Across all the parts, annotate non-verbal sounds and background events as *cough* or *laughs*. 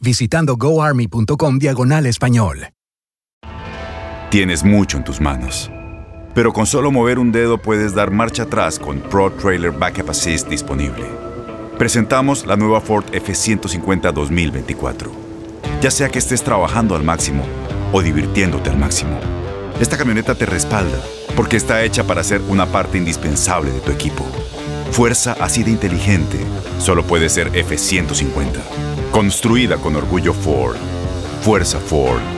visitando goarmy.com diagonal español. Tienes mucho en tus manos, pero con solo mover un dedo puedes dar marcha atrás con Pro Trailer Backup Assist disponible. Presentamos la nueva Ford F150 2024. Ya sea que estés trabajando al máximo o divirtiéndote al máximo, esta camioneta te respalda porque está hecha para ser una parte indispensable de tu equipo. Fuerza así de inteligente solo puede ser F150. Construida con orgullo Ford. Fuerza Ford.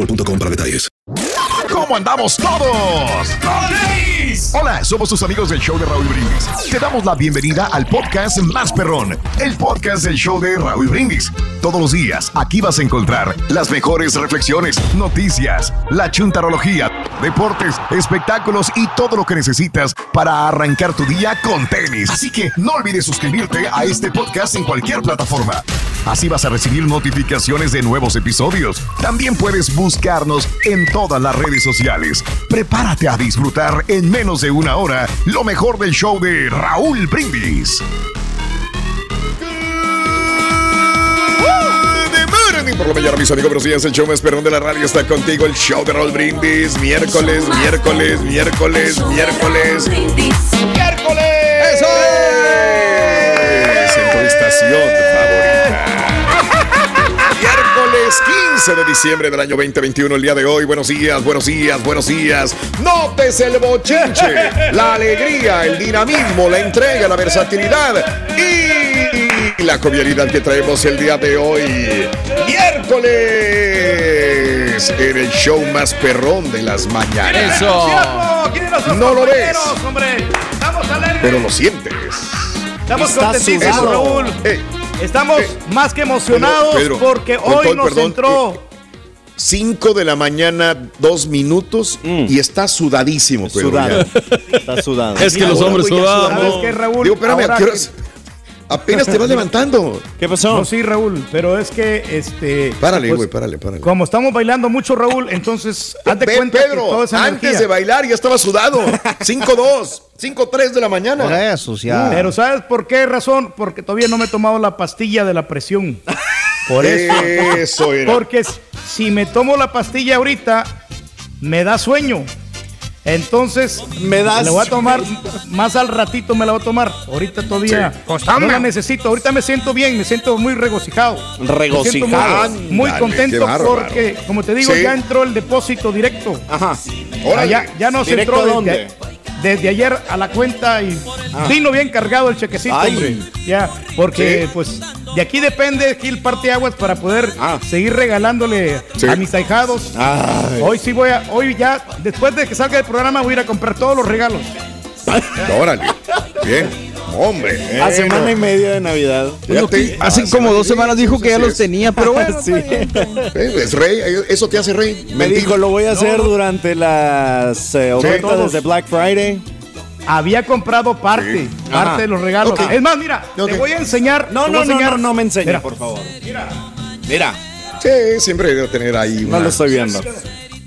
boostmobile.com para detalles. ¿Cómo andamos todos? Hola, somos tus amigos del show de Raúl Brindis. Te damos la bienvenida al podcast Más Perrón, el podcast del show de Raúl Brindis. Todos los días aquí vas a encontrar las mejores reflexiones, noticias, la chuntarología, deportes, espectáculos y todo lo que necesitas para arrancar tu día con tenis. Así que no olvides suscribirte a este podcast en cualquier plataforma. Así vas a recibir notificaciones de nuevos episodios. También puedes buscarnos en todas las redes sociales. Prepárate a disfrutar en menos de una hora lo mejor del show de Raúl Brindis. Por la mañana, mis amigos, buenos días. El show más perrón de la radio está contigo. El show de Raúl Brindis. Miércoles, miércoles, miércoles, miércoles. ¡Miércoles! ¡Eso! Es en tu estación favorita. Miércoles 15 de diciembre del año 2021, el día de hoy. Buenos días, buenos días, buenos días. Notes el bochinche, la alegría, el dinamismo, la entrega, la versatilidad y la jovialidad que traemos el día de hoy. Miércoles en el show más perrón de las mañanas. No lo ves, pero lo sientes. Estamos contentísimos. Raúl. Eh, Estamos eh, más que emocionados Pedro, porque con hoy todo nos perdón, entró. 5 de la mañana, dos minutos y está sudadísimo. Pedro, Sudado. *laughs* Está sudado. Es que los hombres ¿Sabes sudamos. qué, Raúl? Digo, espérame, Ahora ¿a qué horas? Apenas te vas *laughs* levantando. ¿Qué pasó? No, sí, Raúl, pero es que este. Párale, pues, güey, párale, párale. Como estamos bailando mucho, Raúl, entonces hazte Pe- cuenta que Pedro, toda esa antes energía- de bailar ya estaba sudado. *laughs* 5-2, 5-3 de la mañana. Eso, ya. Pero ¿sabes por qué razón? Porque todavía no me he tomado la pastilla de la presión. *laughs* Por eso. Eso era. Porque si me tomo la pastilla ahorita, me da sueño. Entonces, Me das- la voy a tomar más al ratito, me la voy a tomar. Ahorita todavía no la necesito. Ahorita me siento bien, me siento muy regocijado. Me siento Regocijado. muy, muy contento porque, como te digo, Sí. ya entró el depósito directo. Ajá. Órale. Ya, ya nos ¿Directo entró desde, desde ayer a la cuenta y vino bien cargado el chequecito, Ay. hombre. Ya, porque Sí. pues de aquí depende aquí el parte aguas para poder Ah. seguir regalándole Sí. a mis ahijados. Ay. Hoy sí voy a, hoy ya, después de que salga el programa, voy a ir a comprar todos los regalos. Órale. Bien. Hombre. A semana y media de Navidad. Fíjate. Hace Ah, como dos semanas dijo que ya los tenía, pero bueno. *laughs* Sí. Eh, Es rey, eso te hace rey. Me Mentir. dijo, lo voy a hacer durante las eh, ofertas de Black Friday. Había comprado parte, parte de los regalos. Es más, mira, te voy a enseñar. No, no, no, no, no me enseñe, Mira, por favor. Mira. Sí, siempre debe tener ahí No lo estoy viendo.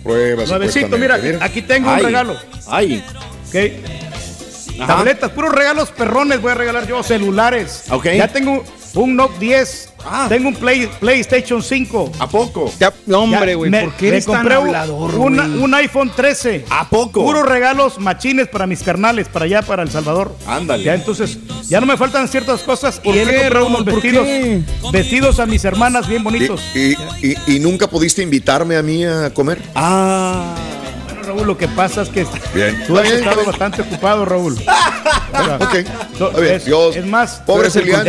pruebas. Nuevecito, mira, supuestamente. aquí tengo un Ay, regalo. Ay. ¿ok? Ajá. Tabletas, puros regalos perrones voy a regalar yo, celulares. Ok. Ya tengo un Note 10. Ah. Tengo un Play- PlayStation 5. ¿A poco? Ya, no, hombre, güey, me- ¿por qué eres tan compré un- hablador, un, güey? un iPhone 13. ¿A poco? Puros regalos machines para mis carnales, para allá, para El Salvador. Ándale. Ya entonces, ya no me faltan ciertas cosas. ¿Por y él Raúl? unos ¿Por vestidos, qué? vestidos a mis hermanas bien bonitos. Y, y- y- y nunca pudiste invitarme a mí a comer. Ah. Bueno, Raúl, lo que pasa es que Bien. tú has bien, estado bien. bastante ocupado, Raúl. O *laughs* sea, Ok. no, es, Dios. es más, Pobre Julián.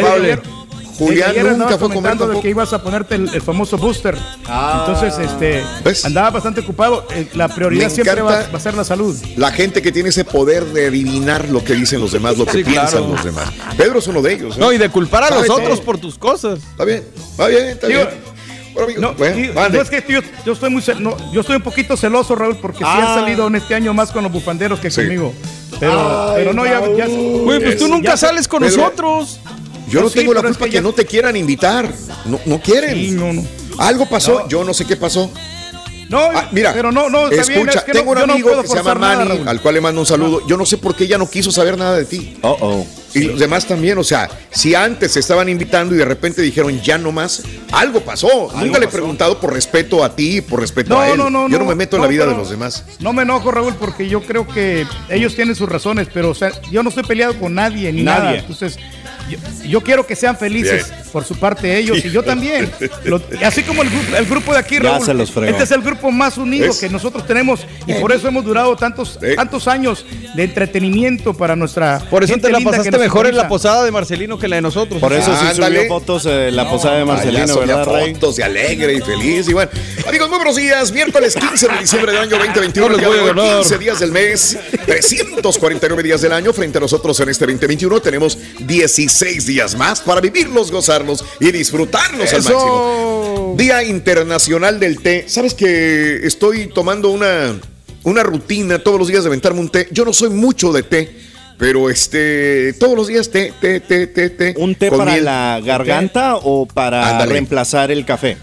Vale. Julián ayer nunca fue comentando de que ibas a ponerte el, el famoso booster. Ah. Entonces, este, ¿Ves? andaba bastante ocupado. Eh, La prioridad siempre va, va a ser la salud. La gente que tiene ese poder de adivinar lo que dicen los demás, lo que Sí, piensan claro. los demás. Pedro es uno de ellos. ¿eh? No, y de culpar a ¿Sabes los otros por tus cosas. Está bien, está bien, está Digo, bien. Bueno, amigo, No, bueno, y- mande. no es que yo, yo estoy muy no, yo estoy un poquito celoso, Raúl, porque sí Ah. han salido en este año más con los bufanderos que Sí. conmigo. Pero, Ay, pero no, ya, ya- Güey, pues tú nunca ya- sales con Pedro, nosotros. Yo no sí, tengo la es culpa que no te quieran invitar. No, no quieren. Sí, no, no. Algo pasó, No. yo no sé qué pasó. No, Ah, mira, pero no, no, bien, escucha, es que tengo no, un no amigo que se llama nada, Manny, al cual le mando un saludo. Yo no sé por qué ella no quiso saber nada de ti. Oh, oh. Y los demás también, o sea, si antes se estaban invitando y de repente dijeron ya no más, algo pasó. Nunca le he preguntado por respeto a ti, por respeto No, a él. no, no, yo no, no, me meto en no, la vida de los demás. No me enojo, Raúl, porque yo creo que ellos tienen sus razones, pero o sea, yo no estoy peleado con nadie ni Nadie. nada. Entonces, yo, quiero que sean felices. Por su parte ellos y yo también. Lo- así como el, grupo- el grupo de aquí, Ya Raúl. se los fregó. Este es el grupo más unido que nosotros tenemos y por eso hemos durado tantos, Eh. tantos años de entretenimiento para nuestra. Por eso gente te la pasaste mejor en la posada de Marcelino que la de nosotros. Por eso sí Ándale. subió fotos de la posada de Marcelino, ¿verdad, Rey? fotos de alegre y feliz. Y bueno, amigos, muy buenos días. Miércoles 15 de diciembre del año 2021. No les el día voy de a ganar. 15 días del mes, 349 días del año. Frente a nosotros en este 2021 tenemos 16 días más para vivirlos, y disfrutarlos al máximo. Día Internacional del Té. ¿Sabes que estoy tomando una, una rutina todos los días de aventarme un té? Yo no soy mucho de té, pero este todos los días té, té, té, té, té. ¿Un té para miel. la garganta o para Ándale. reemplazar el café?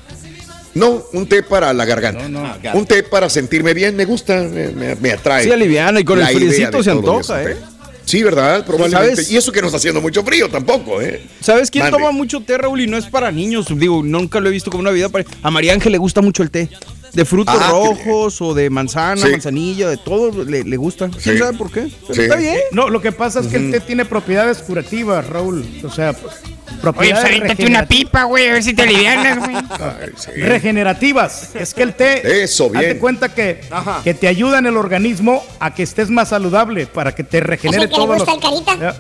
No, un té para la garganta. Ah, Un it. té para sentirme bien, me gusta, me, me- me atrae. Sí, aliviana y con el La friecito se antoja, ¿eh? Sí, ¿verdad? Probablemente. ¿Sabes? Y eso que no está haciendo mucho frío tampoco, ¿eh? ¿Sabes quién Mande. toma mucho té, Raúl? Y no es para niños. Digo, nunca lo he visto como una vida para... A María Ángel le gusta mucho el té. De frutos Ah, rojos o de manzana, Sí. manzanilla, de todo le, le gusta. ¿Quién Sí. sabe por qué? Pero Sí. está bien. No, lo que pasa es que el té tiene propiedades curativas, Raúl. O sea, pues, Oye, pues propiedades aviéntate una pipa, güey, a ver si te alivianas, güey. Ay, sí. regenerativas. Es que el té, Eso, bien. hazte cuenta que, que te ayuda en el organismo a que estés más saludable, para que te regenere todo. gusta el carita.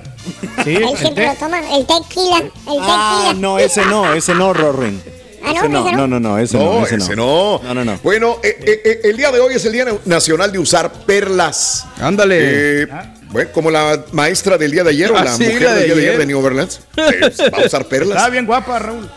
Sí, Él el siempre té. lo toma, el tequila, el Ah, tequila. no, ese no, ese no, Rorin. Ah, no, Ese no, no. no, no, no, ese no, No, ese ese no. no. No, no, no. Bueno, eh, eh, eh, el día de hoy es el Día Nacional de usar perlas. Ándale. Eh, bueno, como la maestra del día de ayer o Ah, la sí, mujer la de del día de ayer de New Orleans. eh, va a usar perlas. Estaba bien guapa, Raúl.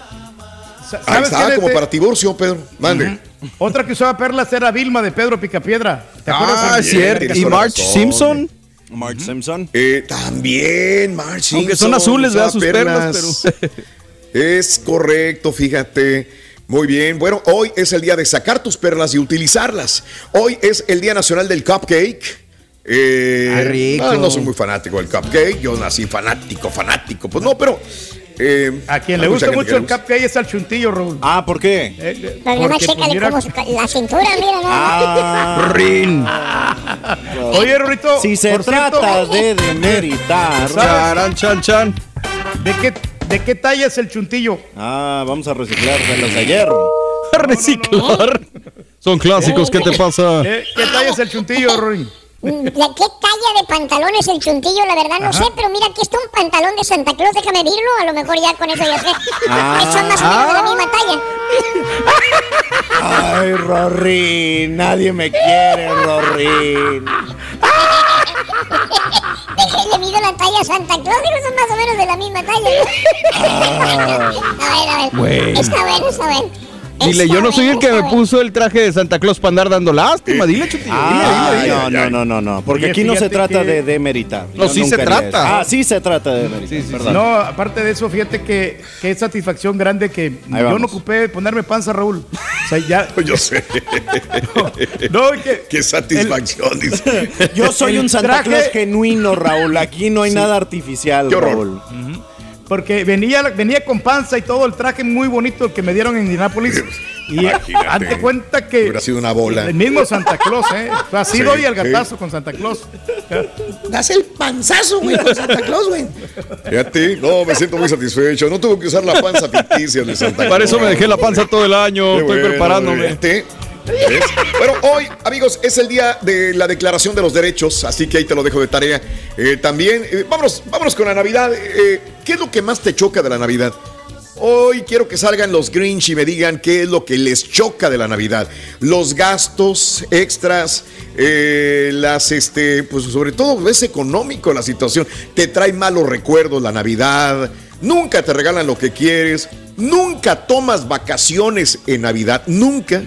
Ahí ¿Sabes está, como de- para divorcio, Pedro. Mande. Otra que usaba perlas era Vilma de Pedro Picapiedra. ¿Te acuerdas? Ah, cierto. Y Marge razón. Simpson. Marge Simpson. Eh, también, Marge Aunque son Simpson azules, ¿verdad? Sus perlas, pero... *laughs* Es correcto, fíjate. Muy bien. Bueno, hoy es el día de sacar tus perlas y utilizarlas. Hoy es el Día Nacional del Cupcake. Eh, Ah, rico. no soy muy fanático del cupcake. Yo nací fanático, fanático. Pues no, pero. eh, A quien le gusta mucho el gusta. cupcake es al chuntillo, Raúl. Ah, ¿por qué? Eh, eh, porque, pues, mira- su ca- la cintura, mira, ¿no? Ah, *laughs* Rin. Oye, Rorito, si se cierto, trata de *laughs* demeritar. Charan, chan, chan. ¿de qué, ¿de qué talla es el chuntillo? Ah, vamos a reciclar de los de ayer. A reciclar. Son clásicos, ¿qué te pasa? ¿Qué talla es el chuntillo? Mm, ¿De qué talla de pantalón es el chuntillo? La verdad no sé, pero mira, aquí está un pantalón de Santa Claus, déjame verlo, a lo mejor ya con eso ya sé. Ah. Son más o menos de la misma talla. Ay, Rorín, nadie me quiere, Rorín. *laughs* Déjenle mido la talla a Santa Claus, digo, son más o menos de la misma talla. *laughs* A ver, a ver. Está bueno, está bueno. Dile, yo no soy el que me puso el traje de Santa Claus para andar dando lástima. Dile. Ah, dile, no, dile. no, no, no, no. Porque aquí no se trata que- de demeritar. No, Yo sí se trata. Ah, sí se trata de demeritar. perdón. No, aparte de eso, fíjate que, que es satisfacción grande que yo no ocupé ponerme panza, Raúl. O sea, ya. *laughs* Yo sé. *laughs* No, que Qué satisfacción, dice. *laughs* Yo soy el un Santa traje- Claus genuino, Raúl. Aquí no hay nada artificial, Qué horror. Raúl. Porque venía, venía con panza y todo el traje muy bonito que me dieron en Indianapolis. *laughs* Y Imagínate. hazte cuenta que. Hubiera sido una bola. El mismo Santa Claus, ¿eh? *laughs* Así Sí, doy al sí. gatazo con Santa Claus. Das el panzazo, güey, con Santa Claus, güey. Fíjate, no, me siento muy satisfecho. No tuve que usar la panza ficticia de Santa Claus. Para eso me dejé la panza todo el año. Qué Estoy bueno, preparándome. fíjate. ¿Ves? Bueno, hoy, amigos, es el día de la Declaración de los Derechos, así que ahí te lo dejo de tarea. Eh, también, eh, vámonos, vámonos con la Navidad. Eh, ¿Qué es lo que más te choca de la Navidad? Hoy quiero que salgan los Grinch y me digan qué es lo que les choca de la Navidad. Los gastos extras, eh, las, este, pues sobre todo es económico la situación. Te trae malos recuerdos la Navidad. Nunca te regalan lo que quieres. Nunca tomas vacaciones en Navidad. Nunca.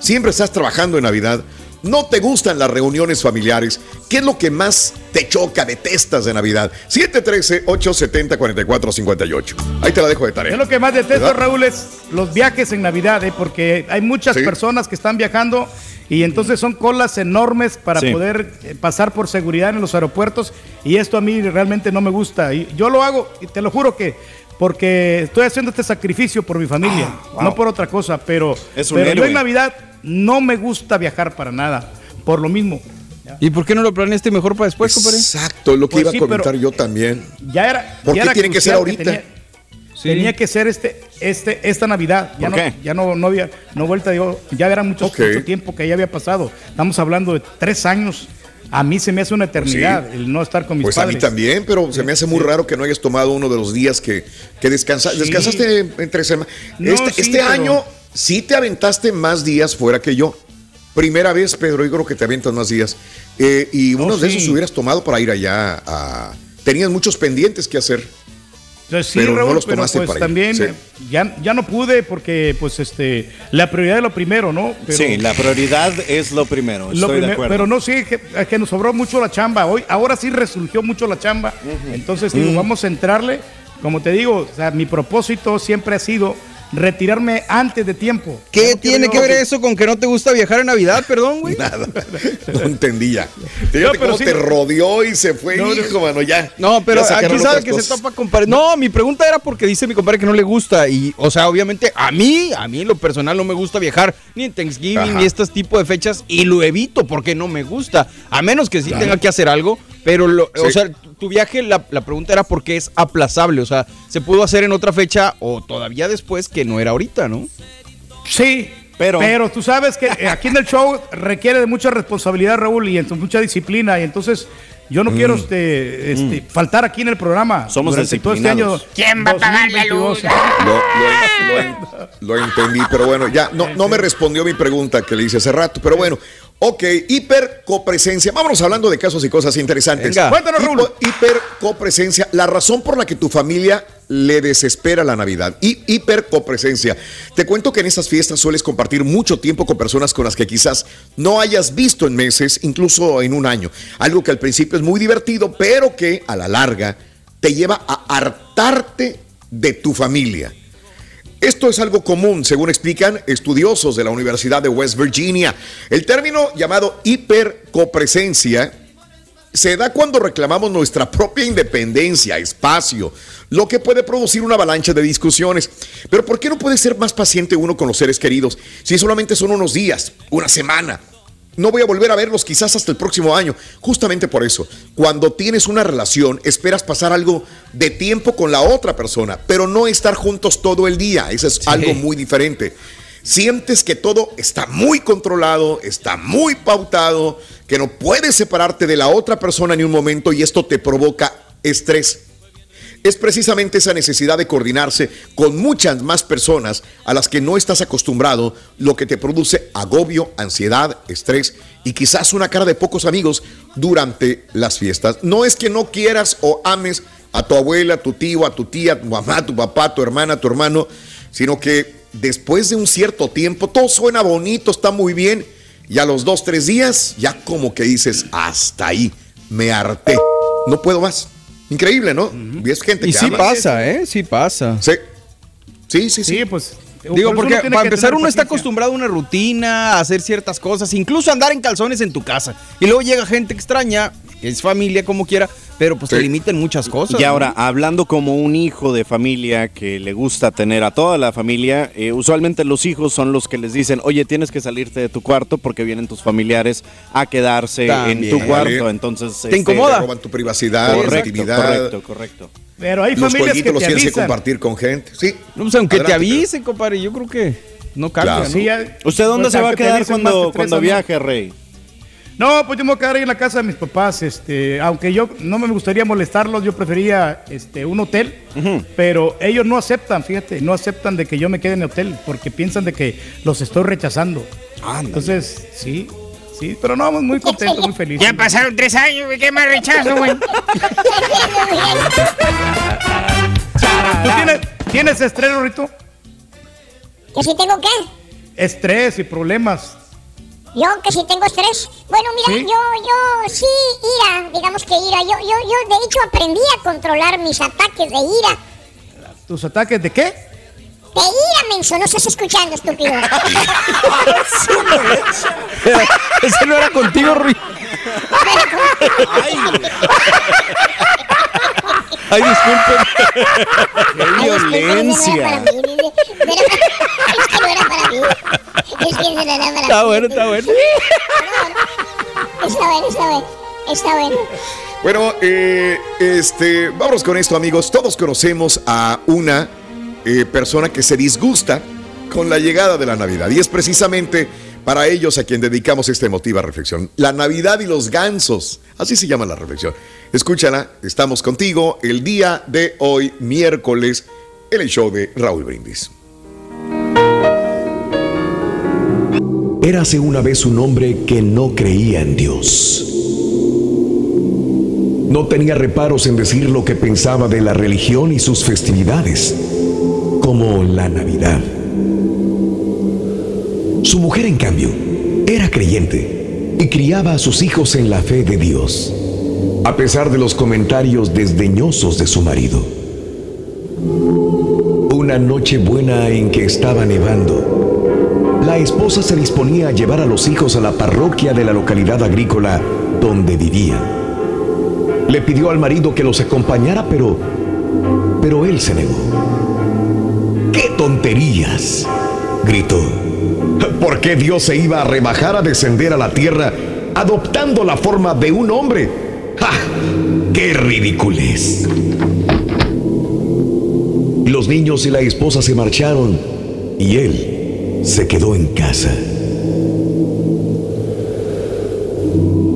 Siempre estás trabajando en Navidad. No te gustan las reuniones familiares. ¿Qué es lo que más te choca, detestas de Navidad? 713-870-4458. Ahí te la dejo de tarea. Yo lo que más detesto, ¿Verdad? Raúl, es los viajes en Navidad, ¿eh? porque hay muchas Sí. personas que están viajando y entonces son colas enormes para Sí. poder eh, pasar por seguridad en los aeropuertos y esto a mí realmente no me gusta. Y yo lo hago, y te lo juro que porque estoy haciendo este sacrificio por mi familia, no por otra cosa, pero, Es un pero yo en Navidad no me gusta viajar para nada, por lo mismo. ¿Y por qué no lo planeaste mejor para después, compadre? Exacto, lo que Pues iba sí, a comentar pero- yo también. Ya era. ¿Por ya qué era tiene que ser ahorita? tenía, tenía que ser este, este, esta Navidad. Ya ¿Por no, qué? ya no, no había, no vuelta de Ya era mucho, tiempo que ya había pasado. Estamos hablando de tres años. A mí se me hace una eternidad el no estar con mis Pues a padres. mí también, pero se me hace muy raro que no hayas tomado uno de los días que, que descansa- Sí. descansaste entre semanas. No, este sí, este pero- año sí te aventaste más días fuera que yo. Primera vez, Pedro, yo creo que te aventas más días. Eh, y No, unos de sí. esos hubieras tomado para ir allá a... Tenías muchos pendientes que hacer. Pues sí, pero no los pero tomaste pues para también sí. ya, ya no pude porque pues este la prioridad es lo primero, ¿no? Pero- Sí, la prioridad es lo primero. Lo Estoy de primer- acuerdo. pero no, sí, que, es que nos sobró mucho la chamba. Hoy, ahora sí resurgió mucho la chamba. Entonces, digo, vamos a entrarle. Como te digo, o sea, mi propósito siempre ha sido retirarme antes de tiempo. ¿Qué no tiene que ver eso con que no te gusta viajar en Navidad? Perdón, güey. Nada, *laughs* no entendía. Fíjate No, pero cómo sí, te rodeó y se fue, No, no. hijo, mano, ya. No, pero Ya aquí sabe que se topa, compadre. No, mi pregunta era porque dice mi compadre que no le gusta. Y, o sea, obviamente, a mí, a mí en lo personal no me gusta viajar ni en Thanksgiving Ajá. ni este tipo de fechas. Y lo evito porque no me gusta. A menos que sí tenga que hacer algo. Pero, lo, o sea, tu viaje, la, la pregunta era porque es aplazable. O sea, se pudo hacer en otra fecha o todavía después que no era ahorita, ¿no? Sí, Pero- pero, tú sabes que eh, aquí en el show requiere de mucha responsabilidad, Raúl, y entonces mucha disciplina. Y entonces yo no quiero este, este, faltar aquí en el programa. Somos todo este año. disciplinados. ¿Quién va a pagar la luz? 2022. Lo, lo- lo en- lo entendí, pero bueno, ya no, no me respondió mi pregunta que le hice hace rato, pero bueno. Ok, hipercopresencia. Vámonos hablando de casos y cosas interesantes. Venga. Cuéntanos. Hipo- hipercopresencia, la razón por la que tu familia le desespera la Navidad. Y hipercopresencia. Te cuento que en estas fiestas sueles compartir mucho tiempo con personas con las que quizás no hayas visto en meses, incluso en un año. Algo que al principio es muy divertido, pero que a la larga te lleva a hartarte de tu familia. Esto es algo común, según explican estudiosos de la Universidad de West Virginia. El término llamado hipercopresencia se da cuando reclamamos nuestra propia independencia, espacio, lo que puede producir una avalancha de discusiones. Pero ¿por qué no puede ser más paciente uno con los seres queridos si solamente son unos días, una semana? No voy a volver a verlos quizás hasta el próximo año. Justamente por eso, cuando tienes una relación, esperas pasar algo de tiempo con la otra persona, pero no estar juntos todo el día. Eso es algo muy diferente. Sientes que todo está muy controlado, está muy pautado, que no puedes separarte de la otra persona ni un momento y esto te provoca estrés. Es precisamente esa necesidad de coordinarse con muchas más personas a las que no estás acostumbrado lo que te produce agobio, ansiedad, estrés y quizás una cara de pocos amigos durante las fiestas. No es que no quieras o ames a tu abuela, a tu tío, a tu tía, a tu mamá, a tu papá, a tu hermana, a tu hermano, sino que después de un cierto tiempo, todo suena bonito, está muy bien, y a los dos, tres días, ya como que dices, hasta ahí, me harté, no puedo más. Increíble, ¿no? Y es gente Y que sí ama. pasa, ¿eh? Sí pasa. Sí. Sí, sí, sí. pues. Digo, por porque para empezar uno está acostumbrado a una rutina, a hacer ciertas cosas, incluso andar en calzones en tu casa. Y luego llega gente extraña, que es familia como quiera, pero pues te limitan muchas cosas. Y ahora, ¿no? hablando como un hijo de familia que le gusta tener a toda la familia, eh, usualmente los hijos son los que les dicen, oye, tienes que salirte de tu cuarto porque vienen tus familiares a quedarse en tu cuarto. Entonces, Te este, incomoda. Te roban tu privacidad, tu intimidad. Correcto, correcto. Pero hay los familias que los te avisan. compartir con gente. Sí. No, pues, aunque te avisen, compadre, yo creo que no cambia, Claro. ¿no? Sí, ya- ¿Usted dónde pues, se va a quedar cuando, cuando ¿no? viaje, Rey? No, pues yo me voy a quedar ahí en la casa de mis papás, este, aunque yo no me gustaría molestarlos, yo prefería este, un hotel, pero ellos no aceptan, fíjate, no aceptan de que yo me quede en el hotel, porque piensan de que los estoy rechazando. Entonces, sí, sí, pero no, muy contento, muy feliz. Ya pasaron tres años, güey, qué más rechazo, güey. ¿Tú tienes, tienes estrés, Rito? ¿Que si tengo qué? Estrés y problemas. Yo que si tengo estrés. Bueno, mira, ¿Sí? yo, yo sí, ira, digamos que ira. Yo, yo, yo de hecho aprendí a controlar mis ataques de ira. ¿Tus ataques de qué? De ira, menso, no estás escuchando, estúpido. *laughs* Ese no era contigo, Rui. Ay, disculpen. ¡Qué violencia! Es que no era para mí. Es que no era para mí. Está bueno, está bueno. Está bueno, está bueno. Está bueno. Bueno, eh, este, vámonos con esto, amigos. Todos conocemos a una eh, persona que se disgusta con la llegada de la Navidad. Y es precisamente para ellos a quien dedicamos esta emotiva reflexión. La Navidad y los gansos. Así se llama la reflexión. Escúchala, estamos contigo el día de hoy, miércoles, en el show de Raúl Brindis. Érase una vez un hombre que no creía en Dios. No tenía reparos en decir lo que pensaba de la religión y sus festividades, como la Navidad. Su mujer, en cambio, era creyente y criaba a sus hijos en la fe de Dios, a pesar de los comentarios desdeñosos de su marido. Una noche buena en que estaba nevando, la esposa se disponía a llevar a los hijos a la parroquia de la localidad agrícola donde vivían. Le pidió al marido que los acompañara, pero pero él se negó. ¡Qué tonterías! gritó. ¿Por qué Dios se iba a rebajar a descender a la tierra adoptando la forma de un hombre? ¡Ja! ¡Qué ridiculez! Los niños y la esposa se marcharon y él se quedó en casa.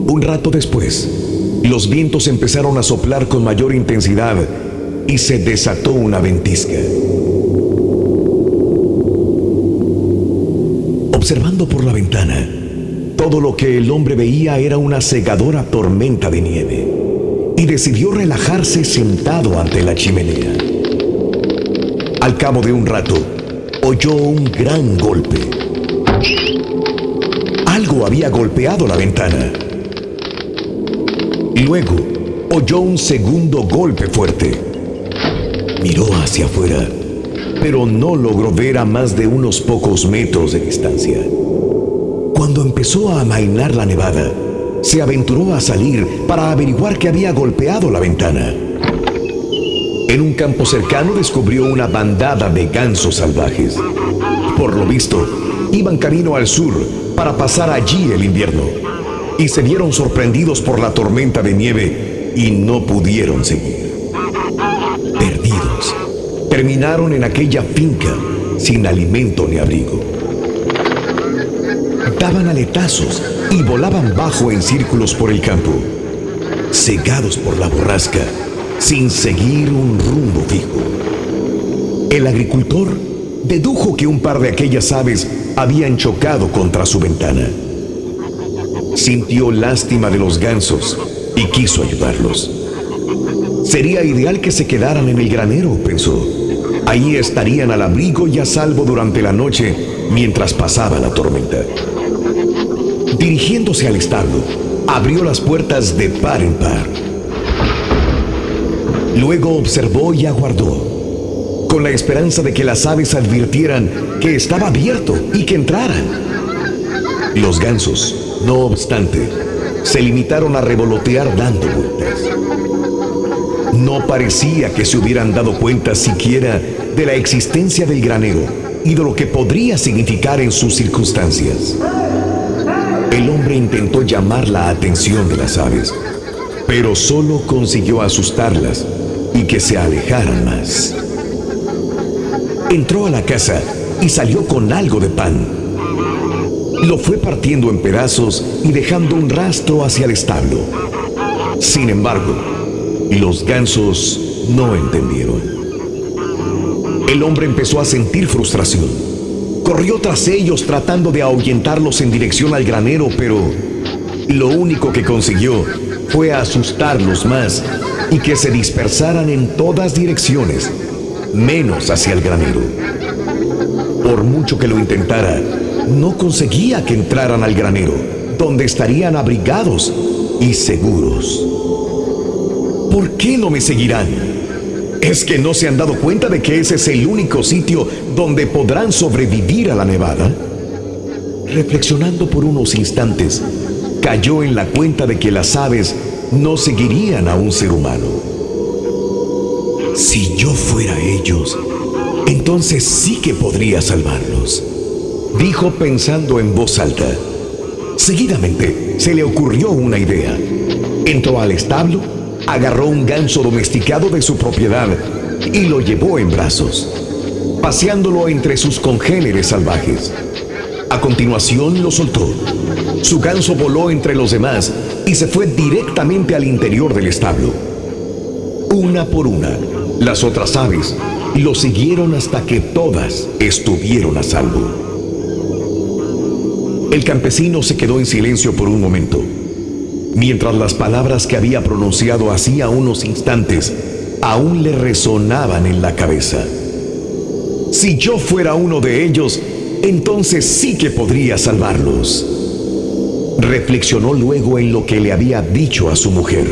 Un rato después, los vientos empezaron a soplar con mayor intensidad y se desató una ventisca. Observando por la ventana, todo lo que el hombre veía era una cegadora tormenta de nieve y decidió relajarse sentado ante la chimenea. Al cabo de un rato, oyó un gran golpe. Algo había golpeado la ventana. Luego, oyó un segundo golpe fuerte. Miró hacia afuera, pero no logró ver a más de unos pocos metros de distancia. Cuando empezó a amainar la nevada, se aventuró a salir para averiguar qué había golpeado la ventana. En un campo cercano descubrió una bandada de gansos salvajes. Por lo visto, iban camino al sur para pasar allí el invierno. Y se vieron sorprendidos por la tormenta de nieve y no pudieron seguir. Terminaron en aquella finca sin alimento ni abrigo. Daban aletazos y volaban bajo en círculos por el campo, cegados por la borrasca, sin seguir un rumbo fijo. El agricultor dedujo que un par de aquellas aves habían chocado contra su ventana. Sintió lástima de los gansos y quiso ayudarlos. Sería ideal que se quedaran en el granero, pensó. Ahí estarían al abrigo y a salvo durante la noche mientras pasaba la tormenta. Dirigiéndose al establo, abrió las puertas de par en par. Luego observó y aguardó, con la esperanza de que las aves advirtieran que estaba abierto y que entraran. Los gansos, no obstante, se limitaron a revolotear dando vueltas. No parecía que se hubieran dado cuenta siquiera de la existencia del granero y de lo que podría significar en sus circunstancias. El hombre intentó llamar la atención de las aves, pero solo consiguió asustarlas y que se alejaran más. Entró a la casa y salió con algo de pan. Lo fue partiendo en pedazos y dejando un rastro hacia el establo. Sin embargo, los gansos no entendieron. El hombre empezó a sentir frustración. Corrió tras ellos tratando de ahuyentarlos en dirección al granero, pero lo único que consiguió fue asustarlos más y que se dispersaran en todas direcciones, menos hacia el granero. Por mucho que lo intentara, no conseguía que entraran al granero, donde estarían abrigados y seguros. ¿Por qué no me seguirán? ¿Es que no se han dado cuenta de que ese es el único sitio donde podrán sobrevivir a la nevada? Reflexionando por unos instantes, cayó en la cuenta de que las aves no seguirían a un ser humano. Si yo fuera ellos, entonces sí que podría salvarlos, dijo pensando en voz alta. Seguidamente se le ocurrió una idea. Entró al establo, agarró un ganso domesticado de su propiedad y lo llevó en brazos, paseándolo entre sus congéneres salvajes. A continuación lo soltó. Su ganso voló entre los demás y se fue directamente al interior del establo. Una por una, las otras aves lo siguieron hasta que todas estuvieron a salvo. El campesino se quedó en silencio por un momento, mientras las palabras que había pronunciado hacía unos instantes aún le resonaban en la cabeza. Si yo fuera uno de ellos, entonces sí que podría salvarlos. Reflexionó luego en lo que le había dicho a su mujer.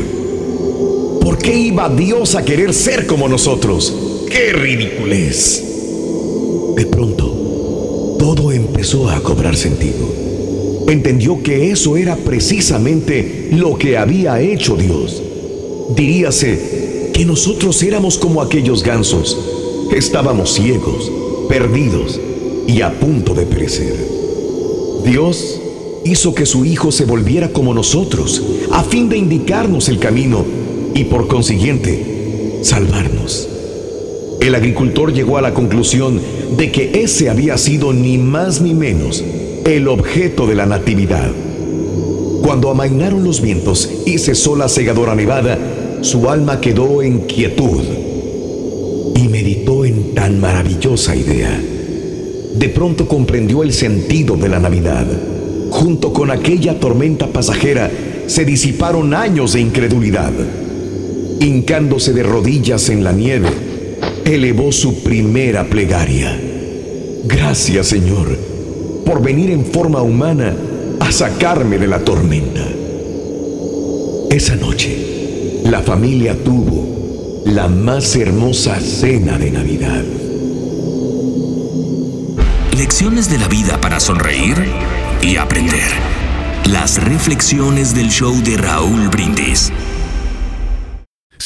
¿Por qué iba Dios a querer ser como nosotros? ¡Qué ridiculez! De pronto, todo empezó a cobrar sentido. Entendió que eso era precisamente lo que había hecho Dios. Diríase que nosotros éramos como aquellos gansos. Estábamos ciegos, perdidos y a punto de perecer. Dios hizo que su Hijo se volviera como nosotros, a fin de indicarnos el camino y por consiguiente salvarnos. El agricultor llegó a la conclusión de que ese había sido ni más ni menos el objeto de la natividad. Cuando amainaron los vientos y cesó la segadora nevada, su alma quedó en quietud y meditó en tan maravillosa idea. De pronto comprendió el sentido de la Navidad. Junto con aquella tormenta pasajera se disiparon años de incredulidad. Hincándose de rodillas en la nieve, elevó su primera plegaria. Gracias Señor por venir en forma humana a sacarme de la tormenta. Esa noche, la familia tuvo la más hermosa cena de Navidad. Lecciones de la vida para sonreír y aprender. Las reflexiones del show de Raúl Brindis.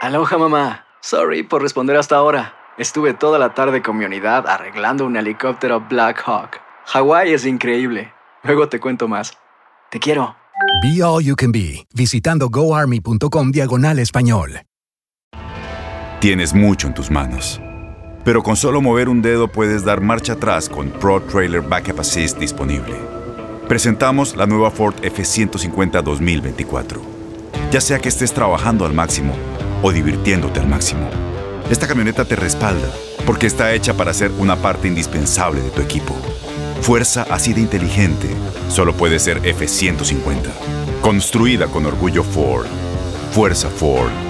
Aloha mamá. Sorry por responder hasta ahora. Estuve toda la tarde con mi unidad arreglando un helicóptero Black Hawk. Hawái es increíble. Luego te cuento más. Te quiero. Be All You Can Be, visitando goarmy.com diagonal español. Tienes mucho en tus manos, Pero con solo mover un dedo puedes dar marcha atrás con Pro Trailer Backup Assist disponible. Presentamos la nueva Ford F150 2024. Ya sea que estés trabajando al máximo o divirtiéndote al máximo, esta camioneta te respalda porque está hecha para ser una parte indispensable de tu equipo. Fuerza así de inteligente solo puede ser F150. Construida con orgullo Ford. Fuerza Ford.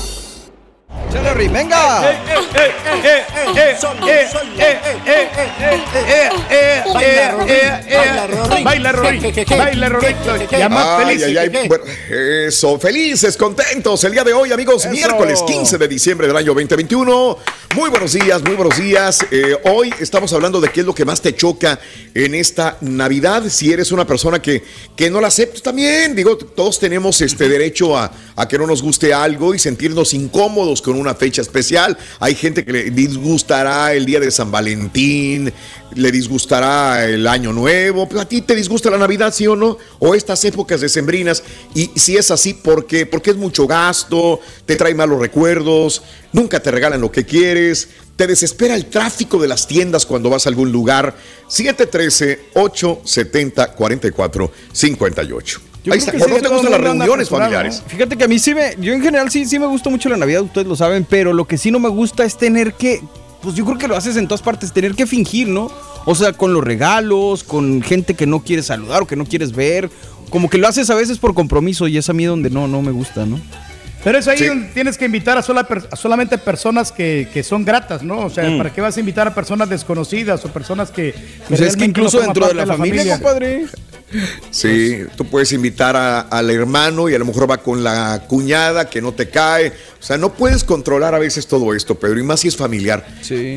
Chale, venga. Baila, Rorito. Baila, Rorito. Ya más. Bueno, eso, felices, contentos el día de hoy, amigos. Miércoles 15 de diciembre del año 2021. Muy buenos días, muy buenos días. Eh, hoy estamos hablando de qué es lo que más te choca en esta Navidad. Si eres una persona que, que no la acepta también, digo, todos tenemos este derecho a, a que no nos guste algo y sentirnos incómodos con una fecha especial. Hay gente que le disgustará el día de San Valentín, le disgustará el Año Nuevo. Pero ¿A ti te disgusta la Navidad, sí o no? O estas épocas decembrinas. Y si es así, ¿por qué? Porque es mucho gasto, te trae malos recuerdos, nunca te regalan lo que quieres, te desespera el tráfico de las tiendas cuando vas a algún lugar. 713-870-4458. Yo Ahí creo está. que ¿O sí, no te gustan las reuniones familiares? ¿no? Fíjate que a mí sí me, yo en general sí, sí me gusta mucho la Navidad, ustedes lo saben, pero lo que sí no me gusta es tener que, pues yo creo que lo haces en todas partes, tener que fingir, ¿no? O sea, con los regalos, con gente que no quieres saludar o que no quieres ver, como que lo haces a veces por compromiso y es a mí donde no, no me gusta, ¿no? Pero es ahí Sí. donde tienes que invitar a, sola per- a solamente personas que, que son gratas, ¿no? O sea, Mm. ¿para qué vas a invitar a personas desconocidas o personas que... Pues es que incluso no dentro de parte la familia, compadre. Sí, tú puedes invitar a- al hermano y a lo mejor va con la cuñada que no te cae. O sea, no puedes controlar a veces todo esto, Pedro, y más si es familiar.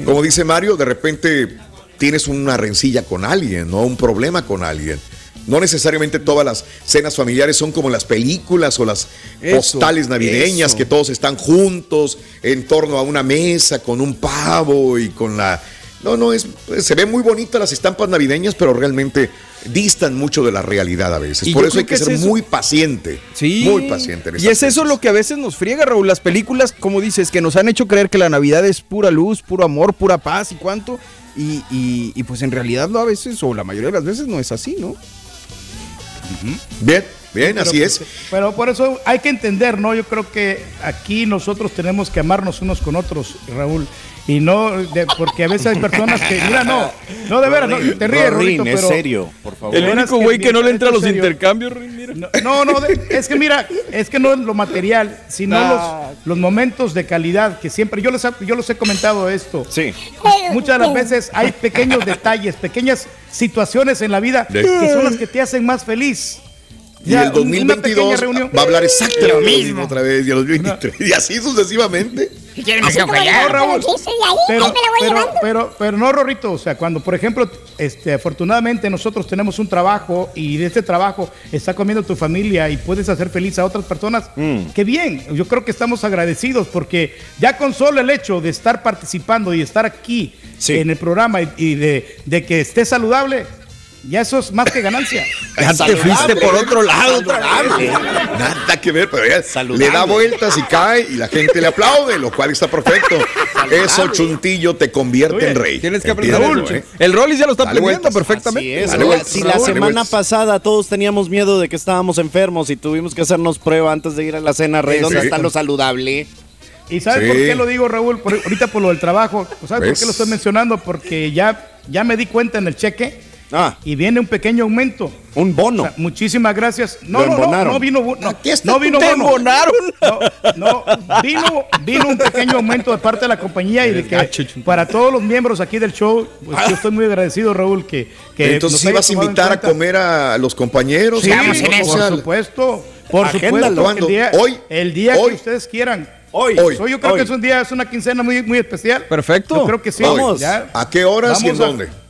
Como dice Mario, de repente tienes una rencilla con alguien, ¿no? Un problema con alguien. No necesariamente todas las cenas familiares son como las películas o las Eso, postales navideñas, eso. que todos están juntos en torno a una mesa con un pavo y con la... No, no, es, se ven muy bonitas las estampas navideñas, pero realmente distan mucho de la realidad a veces. Y Por eso hay que, que ser es muy paciente. Sí. Muy paciente. en Y es eso lo que a veces nos friega, Raúl. Las películas, como dices, que nos han hecho creer que la Navidad es pura luz, puro amor, pura paz y cuánto. Y, y- y pues en realidad no a veces, o la mayoría de las veces no es así, ¿no? Bien, bien, Pero, así es. Pero por eso hay que entender, ¿no? Yo creo que aquí nosotros tenemos que amarnos unos con otros, Raúl. Y no, de- porque a veces hay personas que, mira, no, no de veras, no, te ríes, Rorín, Rorrito, es pero... serio, por favor. El único güey que no le entra a los es serio. intercambios, Rin, mira. No, no, de- es que mira, es que no es lo material, sino los, los momentos de calidad que siempre, yo les, ha- yo les he comentado esto. Sí. Muchas de las veces hay pequeños detalles, pequeñas situaciones en la vida De- que son las que te hacen más feliz. Y Ya, el una pequeña 2022 reunión. va a hablar exactamente Lo lo mismo. mismo otra vez. Y, el 2023, y así sucesivamente. Si quieren Así Raúl. Pero, pero, llevando. pero, pero no, Rorrito, o sea, cuando, por ejemplo, este, afortunadamente nosotros tenemos un trabajo y de este trabajo está comiendo tu familia y puedes hacer feliz a otras personas, Mm. qué bien, yo creo que estamos agradecidos porque ya con solo el hecho de estar participando y estar aquí Sí. en el programa y, y de, de que esté saludable, ya eso es más que ganancia. *laughs* Ya te fuiste por otro lado vez. Nada que ver, pero ya Saludable. le da vueltas y cae y la gente le aplaude, lo cual está perfecto. Eso, chuntillo, te convierte Oye, en rey. Tienes que aprender eso. ¿eh? El Rollis ya lo está aprendiendo perfectamente. Es. Dale Oiga, vueltas, si la Raúl, dale semana pasada todos teníamos miedo de que estábamos enfermos y tuvimos que hacernos prueba antes de ir a la cena, Rey, ¿dónde Sí. está lo saludable? ¿Y sabes Sí. por qué lo digo, Raúl? Por- ahorita por lo del trabajo. ¿Sabes por qué lo estoy mencionando? Porque ya, ya me di cuenta en el cheque y viene un pequeño aumento. Un bono. muchísimas gracias. No, no, no, no vino, no, Aquí está no vino bono. No, no, vino, vino un pequeño aumento de parte de la compañía y de que para todos los miembros aquí del show, pues, yo estoy muy agradecido, Raúl, que, que Entonces ibas a invitar a comer a los compañeros. Sí, por supuesto. Por Agéndalo. supuesto. El día, Hoy. El día Hoy. que ustedes quieran. Hoy. Hoy. Hoy yo creo Hoy. que es un día, es una quincena muy, muy especial. Perfecto. Yo creo que sí. Vamos. ya. ¿A qué horas y en a- dónde?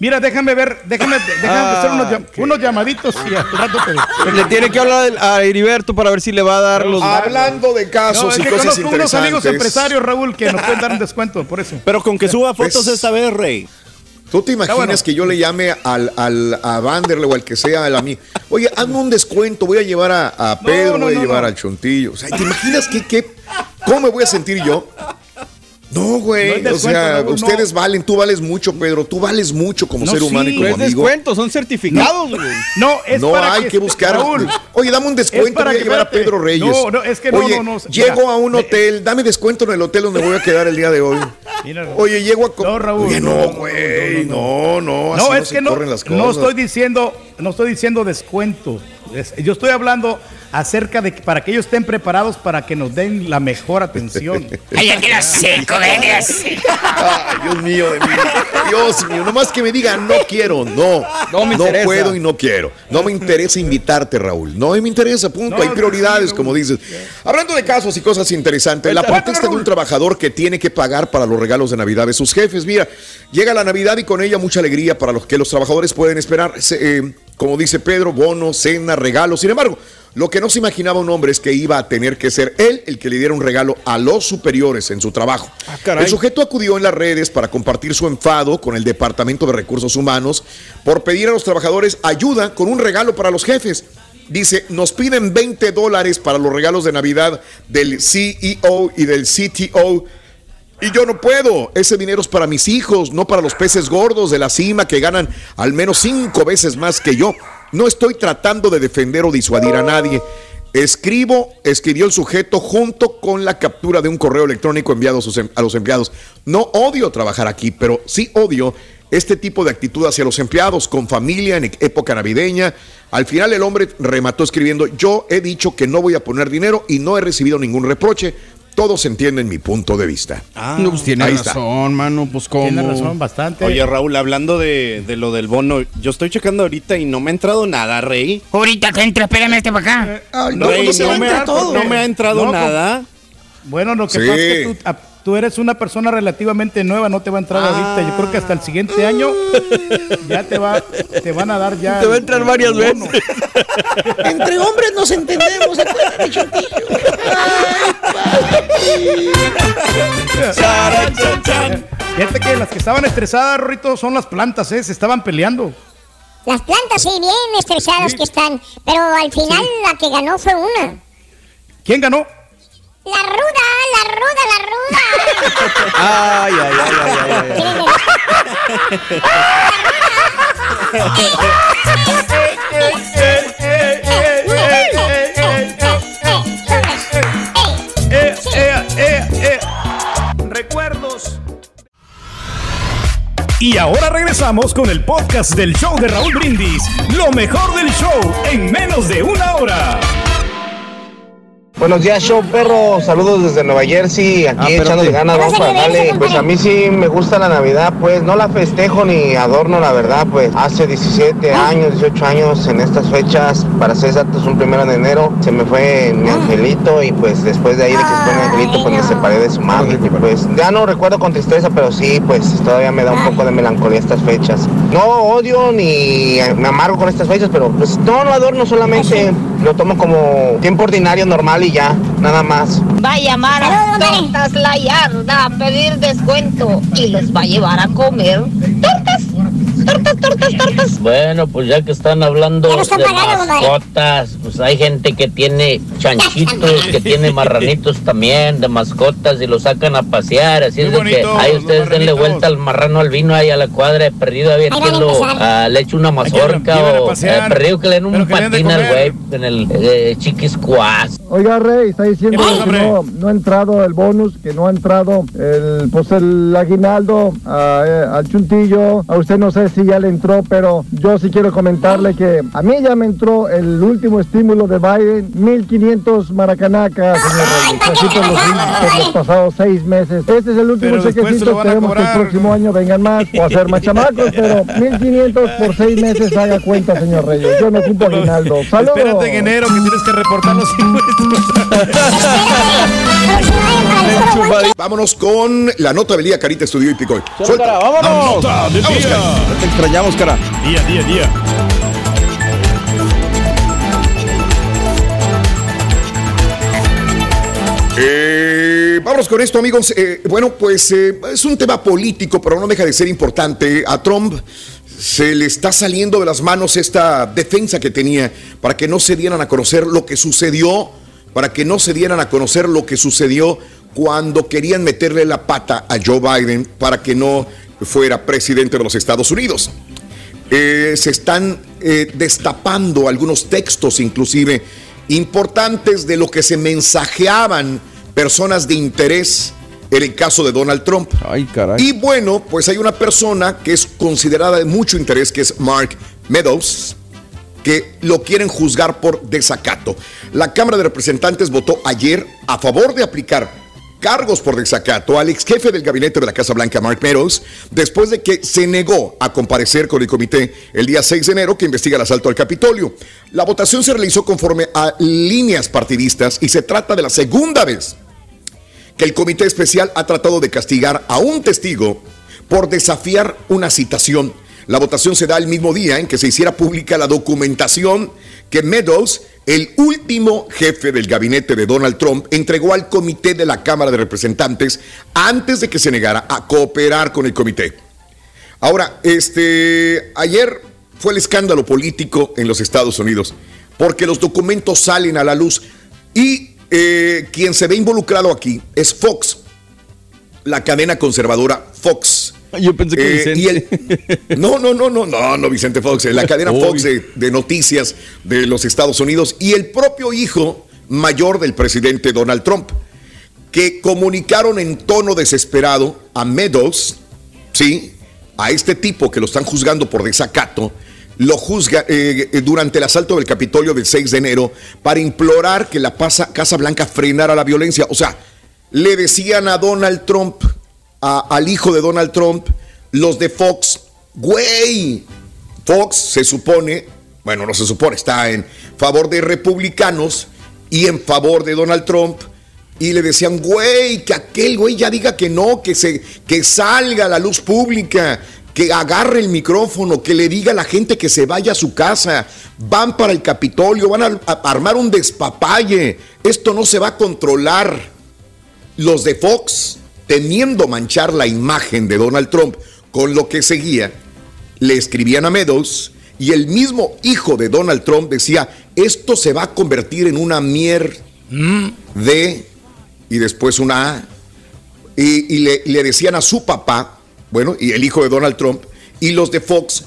Mira, déjame ver, déjame, déjame Ah, hacer unos, llam- unos llamaditos y al rato te Le tiene que hablar a Heriberto para ver si le va a dar los. Hablando de casos No, es y que cosas conozco unos amigos interesantes. empresarios, Raúl, que nos pueden dar un descuento, por eso. Pero con que suba fotos Pues- esta vez, Rey. ¿Tú te imaginas bueno. que yo le llame al, al, a Vanderle o al que sea, a mí? Oye, hazme un descuento, voy a llevar a, a Pedro, no, voy a no, llevar no. al Chontillo. O sea, ¿te imaginas qué, qué, cómo me voy a sentir yo? No, No güey. o sea, no. ustedes valen, tú vales mucho, Pedro. Tú vales mucho como No, ser humano sí, y No como es amigo. descuento, son certificados, güey. No, es no para hay que, buscar. Raúl, Oye, dame un descuento, Es para voy a que- llevar a. Pedro Reyes. No, no, es que no, Oye, no, no, Llego mira, a un hotel, dame descuento en el hotel donde voy a quedar el día de hoy. Mira. Oye, llego a. No, Raúl, Oye, no, no, no, güey, no, no, así No, es que no, no estoy diciendo, no estoy diciendo descuento. Es- yo estoy hablando acerca de que para que ellos estén preparados para que nos den la mejor atención. *laughs* Ay, ya seco, ven, ya seco. Ay, Dios mío de mí. Dios mío, nomás que me digan no quiero, no. No me interesa. puedo y no quiero. No me interesa invitarte, Raúl. No me interesa, punto. No, Hay prioridades, sí, como dices. Hablando de casos y cosas interesantes, la protesta de un trabajador que tiene que pagar para los regalos de Navidad de sus jefes. Mira, llega la Navidad y con ella mucha alegría para los que los trabajadores pueden esperar. Eh, como dice Pedro, bonos, cena, regalos. Sin embargo, lo que no se imaginaba un hombre es que iba a tener que ser él el que le diera un regalo a los superiores en su trabajo. caray. el sujeto acudió en las redes para compartir su enfado con el Departamento de Recursos Humanos por pedir a los trabajadores ayuda con un regalo para los jefes. Dice, nos piden 20 dólares para los regalos de Navidad del CEO y del CTO. Y yo no puedo. Ese dinero es para mis hijos, no para los peces gordos de la cima que ganan al menos cinco veces más que yo. No estoy tratando de defender o disuadir a nadie. Escribo, escribió el sujeto junto con la captura de un correo electrónico enviado a, em- los empleados. No odio trabajar aquí, pero sí odio este tipo de actitud hacia los empleados, con familia en e- época navideña. Al final el hombre remató escribiendo, yo he dicho que no voy a poner dinero y no he recibido ningún reproche. Todos entienden mi punto de vista. no, pues tiene ahí está. razón, mano. Pues cómo. Tiene razón, bastante. Oye, Raúl, hablando de, de lo del bono, yo estoy checando ahorita y no me ha entrado nada, Rey. Ahorita te entra, espérame este para acá. Ay, no, Rey, no se no me ha- todo. no me ha entrado No, nada. Bueno, lo que Sí. pasa es que tú, a- tú eres una persona relativamente nueva, no te va a entrar ahorita. Yo creo que hasta el siguiente año ya te va, te van a dar ya. Te va a entrar el- varias el veces. Entre hombres nos entendemos, acuérdate, papi. Fíjate que las que estaban estresadas, Rorrito, son las plantas, ¿eh? Se estaban peleando. Las plantas sí, bien estresadas que están. Pero al final la que ganó fue una. ¿Quién ganó? La ruda, la ruda, la ruda. Ay, ay, ay, ay, ay, ay. Eh, eh, eh, eh. Recuerdos. Y ahora regresamos con el podcast del show de Raúl Brindis. Lo mejor del show en menos de una hora. Buenos días, show perro. Saludos desde Nueva Jersey. Aquí Ah, echándole ganas, vamos para darle. Pues a mí sí me gusta la Navidad, pues no la festejo ni adorno, la verdad. Pues hace 17 años, 18 años en estas fechas, para ser exactos, un primero de enero, se me fue mi angelito y pues después de ahí de que se fue mi angelito, pues me separé de su. Y pues ya no recuerdo con tristeza, pero sí, pues todavía me da un poco de melancolía estas fechas. No odio ni me amargo con estas fechas, pero pues no lo adorno solamente, lo tomo como tiempo ordinario, normal y ya, nada más. Va a llamar a Tortas La Yarda a pedir descuento y los va a llevar a comer tortas, tortas, tortas, tortas. Bueno, pues ya que están hablando de mascotas, pues hay gente que tiene chanchitos, que tiene marranitos también de mascotas y los sacan a pasear, así es de que ahí ustedes denle vuelta al marrano al vino ahí a la cuadra de perdido, aviéntenlo, ah, le echo una mazorca a o pasear, eh, perdido que le den un que patín al güey en el eh, chiquiscuas. Oiga, Rey, está diciendo ¿Qué pasa, que no, no ha entrado el bonus, que no ha entrado el, pues el aguinaldo a, eh, al chuntillo. A usted no sé si si ya le entró, pero yo sí quiero comentarle que a mí ya me entró el último estímulo de Biden, 1500 maracanacas, señor Reyes, así por los, por los pasados seis meses. Este es el último Pero chequecito, esperemos que el próximo año vengan más o hacer más chamacos, pero 1500 por seis meses haga cuenta, señor Reyes. Yo no ocupo aguinaldo. Saludos. Espérate en enero que tienes que reportar los impuestos. Vámonos con la nota del día, Carita Estudio y Picoy. Cara, vámonos. Nota del Vamos, día. Te extrañamos, cara. Día, día, día. Eh, vámonos con esto, amigos. Eh, bueno, pues eh, es un tema político, pero no deja de ser importante. A Trump se le está saliendo de las manos esta defensa que tenía para que no se dieran a conocer lo que sucedió, para que no se dieran a conocer lo que sucedió cuando querían meterle la pata a Joe Biden para que no fuera presidente de los Estados Unidos. Eh, se están eh, destapando algunos textos inclusive importantes de lo que se mensajeaban personas de interés en el caso de Donald Trump. Ay, caray. Y bueno, pues hay una persona que es considerada de mucho interés, que es Mark Meadows, que lo quieren juzgar por desacato. La Cámara de Representantes votó ayer a favor de aplicar cargos por desacato al ex jefe del gabinete de la Casa Blanca, Mark Meadows, después de que se negó a comparecer con el comité el día 6 de enero que investiga el asalto al Capitolio. La votación se realizó conforme a líneas partidistas y se trata de la segunda vez que el comité especial ha tratado de castigar a un testigo por desafiar una citación. La votación se da el mismo día en que se hiciera pública la documentación que Meadows, el último jefe del gabinete de Donald Trump, entregó al comité de la Cámara de Representantes antes de que se negara a cooperar con el comité. Ahora, este, ayer fue el escándalo político en los Estados Unidos, porque los documentos salen a la luz y eh, quien se ve involucrado aquí es Fox, la cadena conservadora Fox. *laughs* Yo pensé que Eh, y el- no, no, no, no, no, no, Vicente Fox, eh, la cadena Uy. Fox de, de noticias de los Estados Unidos y el propio hijo mayor del presidente Donald Trump, que comunicaron en tono desesperado a Meadows, ¿sí? A este tipo que lo están juzgando por desacato, lo juzga eh, eh, durante el asalto del Capitolio del 6 de enero para implorar que la Casa Blanca frenara la violencia. O sea, le decían a Donald Trump, al hijo de Donald Trump, los de Fox, güey, Fox se supone, bueno, no se supone, está en favor de republicanos y en favor de Donald Trump. Y le decían, güey, que aquel güey ya diga que no, que, se, que salga a la luz pública, que agarre el micrófono, que le diga a la gente que se vaya a su casa. Van para el Capitolio, van a, a armar un despapalle. Esto no se va a controlar. Los de Fox, temiendo manchar la imagen de Donald Trump con lo que seguía, le escribían a Meadows y el mismo hijo de Donald Trump decía, esto se va a convertir en una mier de y después una A. Y, y le, le decían a su papá, bueno, y el hijo de Donald Trump, y los de Fox,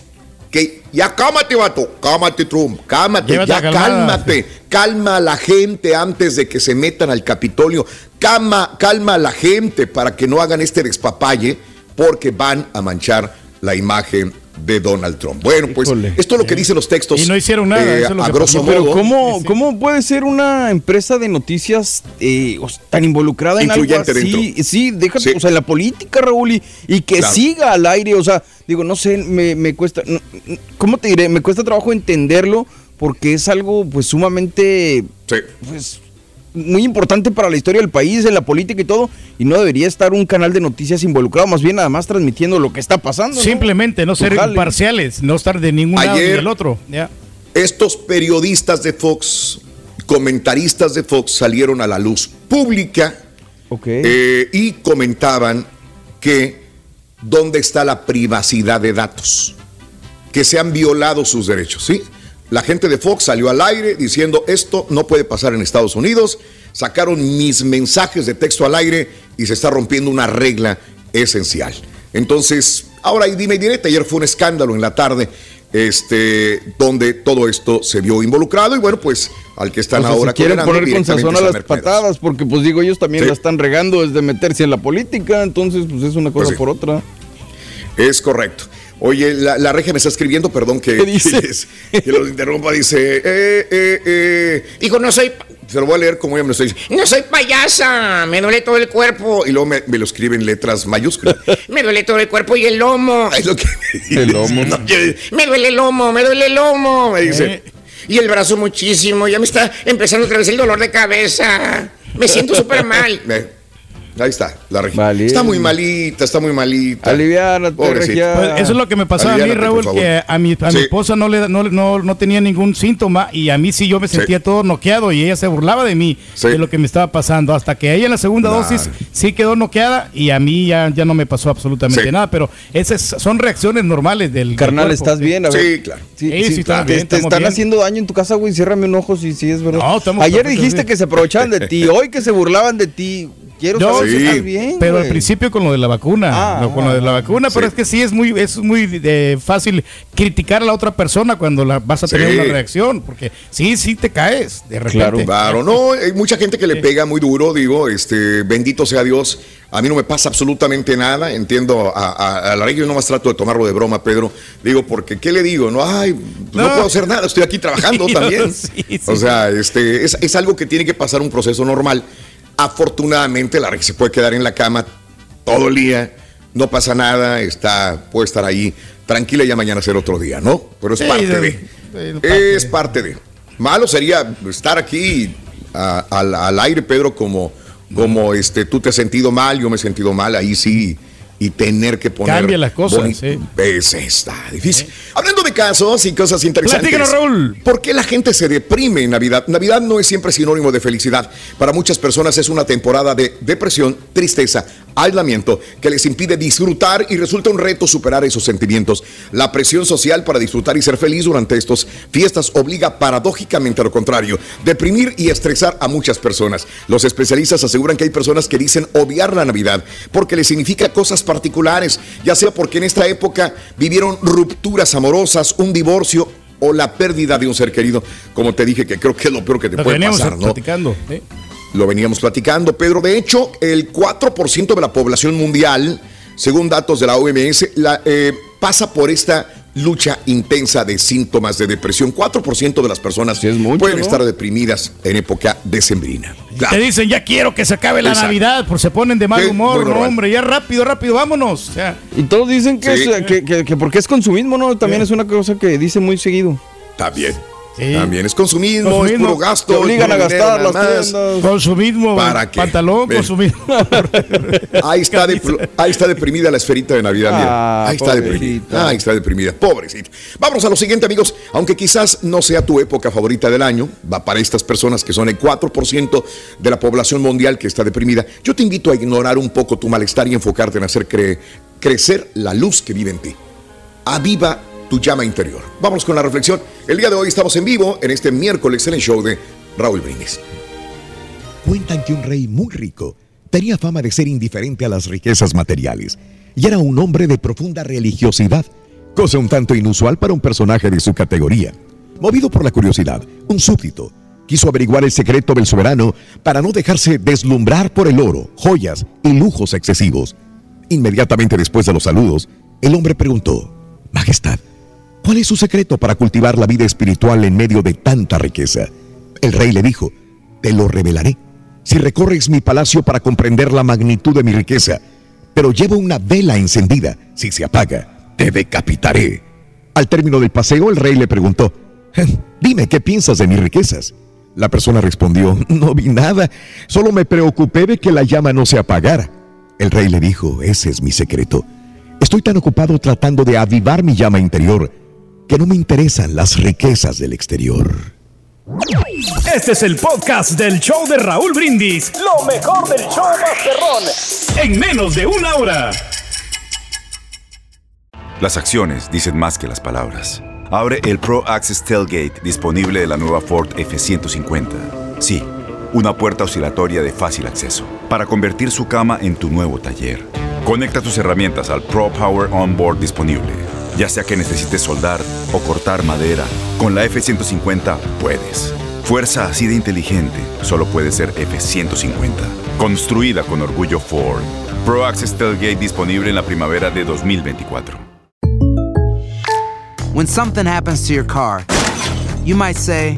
que ya cámate, vato, cámate, Trump, cámate, Llévate ya cálmate, calma a la gente antes de que se metan al Capitolio, calma, calma a la gente para que no hagan este despapalle, porque van a manchar la imagen de Donald Trump. Bueno, pues esto es lo que dicen los textos. Y no hicieron nada, eh, eso es lo a que grosso pasó. Pero modo. ¿cómo, ¿cómo puede ser una empresa de noticias eh, tan involucrada en algo así? dentro. Sí, déjate, o sea, en la política, Raúl, y, y que Claro. siga al aire, o sea, digo, no sé, me, me cuesta, no, ¿cómo te diré? Me cuesta trabajo entenderlo porque es algo pues sumamente, pues, muy importante para la historia del país, en la política y todo, y no debería estar un canal de noticias involucrado, más bien nada más transmitiendo lo que está pasando. Simplemente no ser imparciales, no estar de ningún lado ni del otro. Ya. Estos periodistas de Fox, comentaristas de Fox, salieron a la luz pública eh, y comentaban que dónde está la privacidad de datos, que se han violado sus derechos, ¿sí? La gente de Fox salió al aire diciendo esto no puede pasar en Estados Unidos, sacaron mis mensajes de texto al aire y se está rompiendo una regla esencial. Entonces, ahora y dime y direte, ayer fue un escándalo en la tarde, este, donde todo esto se vio involucrado y bueno, pues al que están O sea, ahora si quieren poner con sazón a las patadas, porque pues digo, ellos también Sí. la están regando desde meterse en la política, entonces pues es una cosa Pues sí. por otra. Es correcto. Oye, la, la regia me está escribiendo, perdón que, que, que los interrumpa, dice, eh, eh, eh, Dijo, no soy, se lo voy a leer como ella me lo está diciendo. no soy payasa, me duele todo el cuerpo. Y luego me, me lo escribe en letras mayúsculas. *laughs* Me duele todo el cuerpo y el lomo. Es lo que El lomo. No, yo- Me duele el lomo, me duele el lomo, me dice. Y el brazo muchísimo, ya me está empezando otra vez el dolor de cabeza. Me siento *laughs* súper mal. Ahí está, la regia. Está muy malita, está muy malita. Aliviánate, Pobrecita. Pues eso es lo que me pasaba a mí, Raúl, que a mi, a mi Sí. esposa no, le, no, no, no tenía ningún síntoma y a mí sí yo me sentía todo noqueado y ella se burlaba de mí, de lo que me estaba pasando, hasta que ella en la segunda Nah. dosis sí quedó noqueada y a mí ya, ya no me pasó absolutamente Sí. nada, pero esas son reacciones normales del Carnal. ¿estás bien? A ver. Sí, claro. Sí, sí, te, bien, te están bien. haciendo daño en tu casa, güey. Ciérrame un ojo si, si es verdad. No, estamos Ayer dijiste sí. que se aprovechaban de ti, hoy que se burlaban de ti. Quiero No, saber si sí, estás bien. pero güey. al principio con lo de la vacuna, Ah, lo- con lo de la vacuna, pero es que sí es muy es muy eh, fácil criticar a la otra persona cuando la, vas a tener Sí. una reacción, porque sí, sí te caes de repente. Claro, no, hay mucha gente que le pega muy duro, digo, este, bendito sea Dios. A mí no me pasa absolutamente nada, entiendo a, a- a la regia, yo nomás trato de tomarlo de broma, Pedro. Digo, porque, ¿qué le digo? No, ay, no, No. puedo hacer nada, estoy aquí trabajando *laughs* Sí, también. sí, sí. O sea, este, es, es algo que tiene que pasar un proceso normal. Afortunadamente, la regia se puede quedar en la cama todo el día, no pasa nada, está, puede estar ahí tranquila y ya mañana será otro día, ¿no? Pero es Sí, parte de- de. de- parte Es parte de. Malo sería estar aquí a- al, al aire, Pedro, como, como este, tú te has sentido mal, yo me he sentido mal, ahí sí, y tener que poner. Cambia las cosas, sí. Es, está difícil. Hablando de casos y cosas interesantes. Platícanos, Raúl. ¿Por qué la gente se deprime en Navidad? Navidad no es siempre sinónimo de felicidad. Para muchas personas es una temporada de depresión, tristeza, aislamiento que les impide disfrutar y resulta un reto superar esos sentimientos. La presión social para disfrutar y ser feliz durante estas fiestas obliga paradójicamente a lo contrario, deprimir y estresar a muchas personas. Los especialistas aseguran que hay personas que dicen odiar la Navidad porque les significa cosas particulares, ya sea porque en esta época vivieron rupturas amorosas, un divorcio o la pérdida de un ser querido, como te dije que creo que es lo peor que te Lo puede pasar, ¿no? platicando. ¿eh? Lo veníamos platicando, Pedro. De hecho, el 4% de la población mundial, según datos de la OMS, la, eh, pasa por esta lucha intensa de síntomas de depresión. 4% de las personas pueden ¿no? estar deprimidas en época decembrina. Te dicen, ya quiero que se acabe la Exacto. Navidad, por se ponen de mal Sí, humor, no hombre, ya rápido, rápido, vámonos. O sea, Y todos dicen que, Sí. es, que, que- que porque es consumismo, ¿no? También es una cosa que dice muy seguido. También. También es consumismo, es puro gasto. Te obligan a gastar las tiendas. consumismo, ¿Para qué? pantalón, Ven. consumismo. *laughs* Ahí está, ahí está deprimida la esferita de Navidad. mira. Ah, ahí está deprimida. Ahí está deprimida. Pobrecita. Vamos a lo siguiente, amigos. Aunque quizás no sea tu época favorita del año, va para estas personas que son el 4% de la población mundial que está deprimida, yo te invito a ignorar un poco tu malestar y enfocarte en hacer cre- crecer la luz que vive en ti. Aviva tu llama interior. Vamos con la reflexión. El día de hoy estamos en vivo en este miércoles en el show de Raúl Brindis. Cuentan que un rey muy rico tenía fama de ser indiferente a las riquezas materiales y era un hombre de profunda religiosidad, cosa un tanto inusual para un personaje de su categoría. Movido por la curiosidad, un súbdito quiso averiguar el secreto del soberano para no dejarse deslumbrar por el oro, joyas y lujos excesivos. Inmediatamente después de los saludos, el hombre preguntó, Majestad, ¿cuál es su secreto para cultivar la vida espiritual en medio de tanta riqueza? El rey le dijo, te lo revelaré si recorres mi palacio para comprender la magnitud de mi riqueza, pero llevo una vela encendida. Si se apaga, te decapitaré. Al término del paseo, el rey le preguntó, dime, ¿qué piensas de mis riquezas? La persona respondió, *laughs* no vi nada, solo me preocupé de que la llama no se apagara. El rey le dijo, ese es mi secreto. Estoy tan ocupado tratando de avivar mi llama interior que no me interesan las riquezas del exterior. Este es el podcast del show de Raúl Brindis. Lo mejor del show Masterrón. En menos de una hora. Las acciones dicen más que las palabras. Abre el Pro Access Tailgate disponible de la nueva Ford F-150. Sí, una puerta oscilatoria de fácil acceso para convertir su cama en tu nuevo taller. Conecta tus herramientas al Pro Power Onboard disponible. Ya sea que necesites soldar o cortar madera, con la F-150 puedes. Fuerza así de inteligente solo puede ser F-150. Construida con orgullo Ford. Pro Access Tailgate disponible en la primavera de 2024. When something happens to your car, you might say,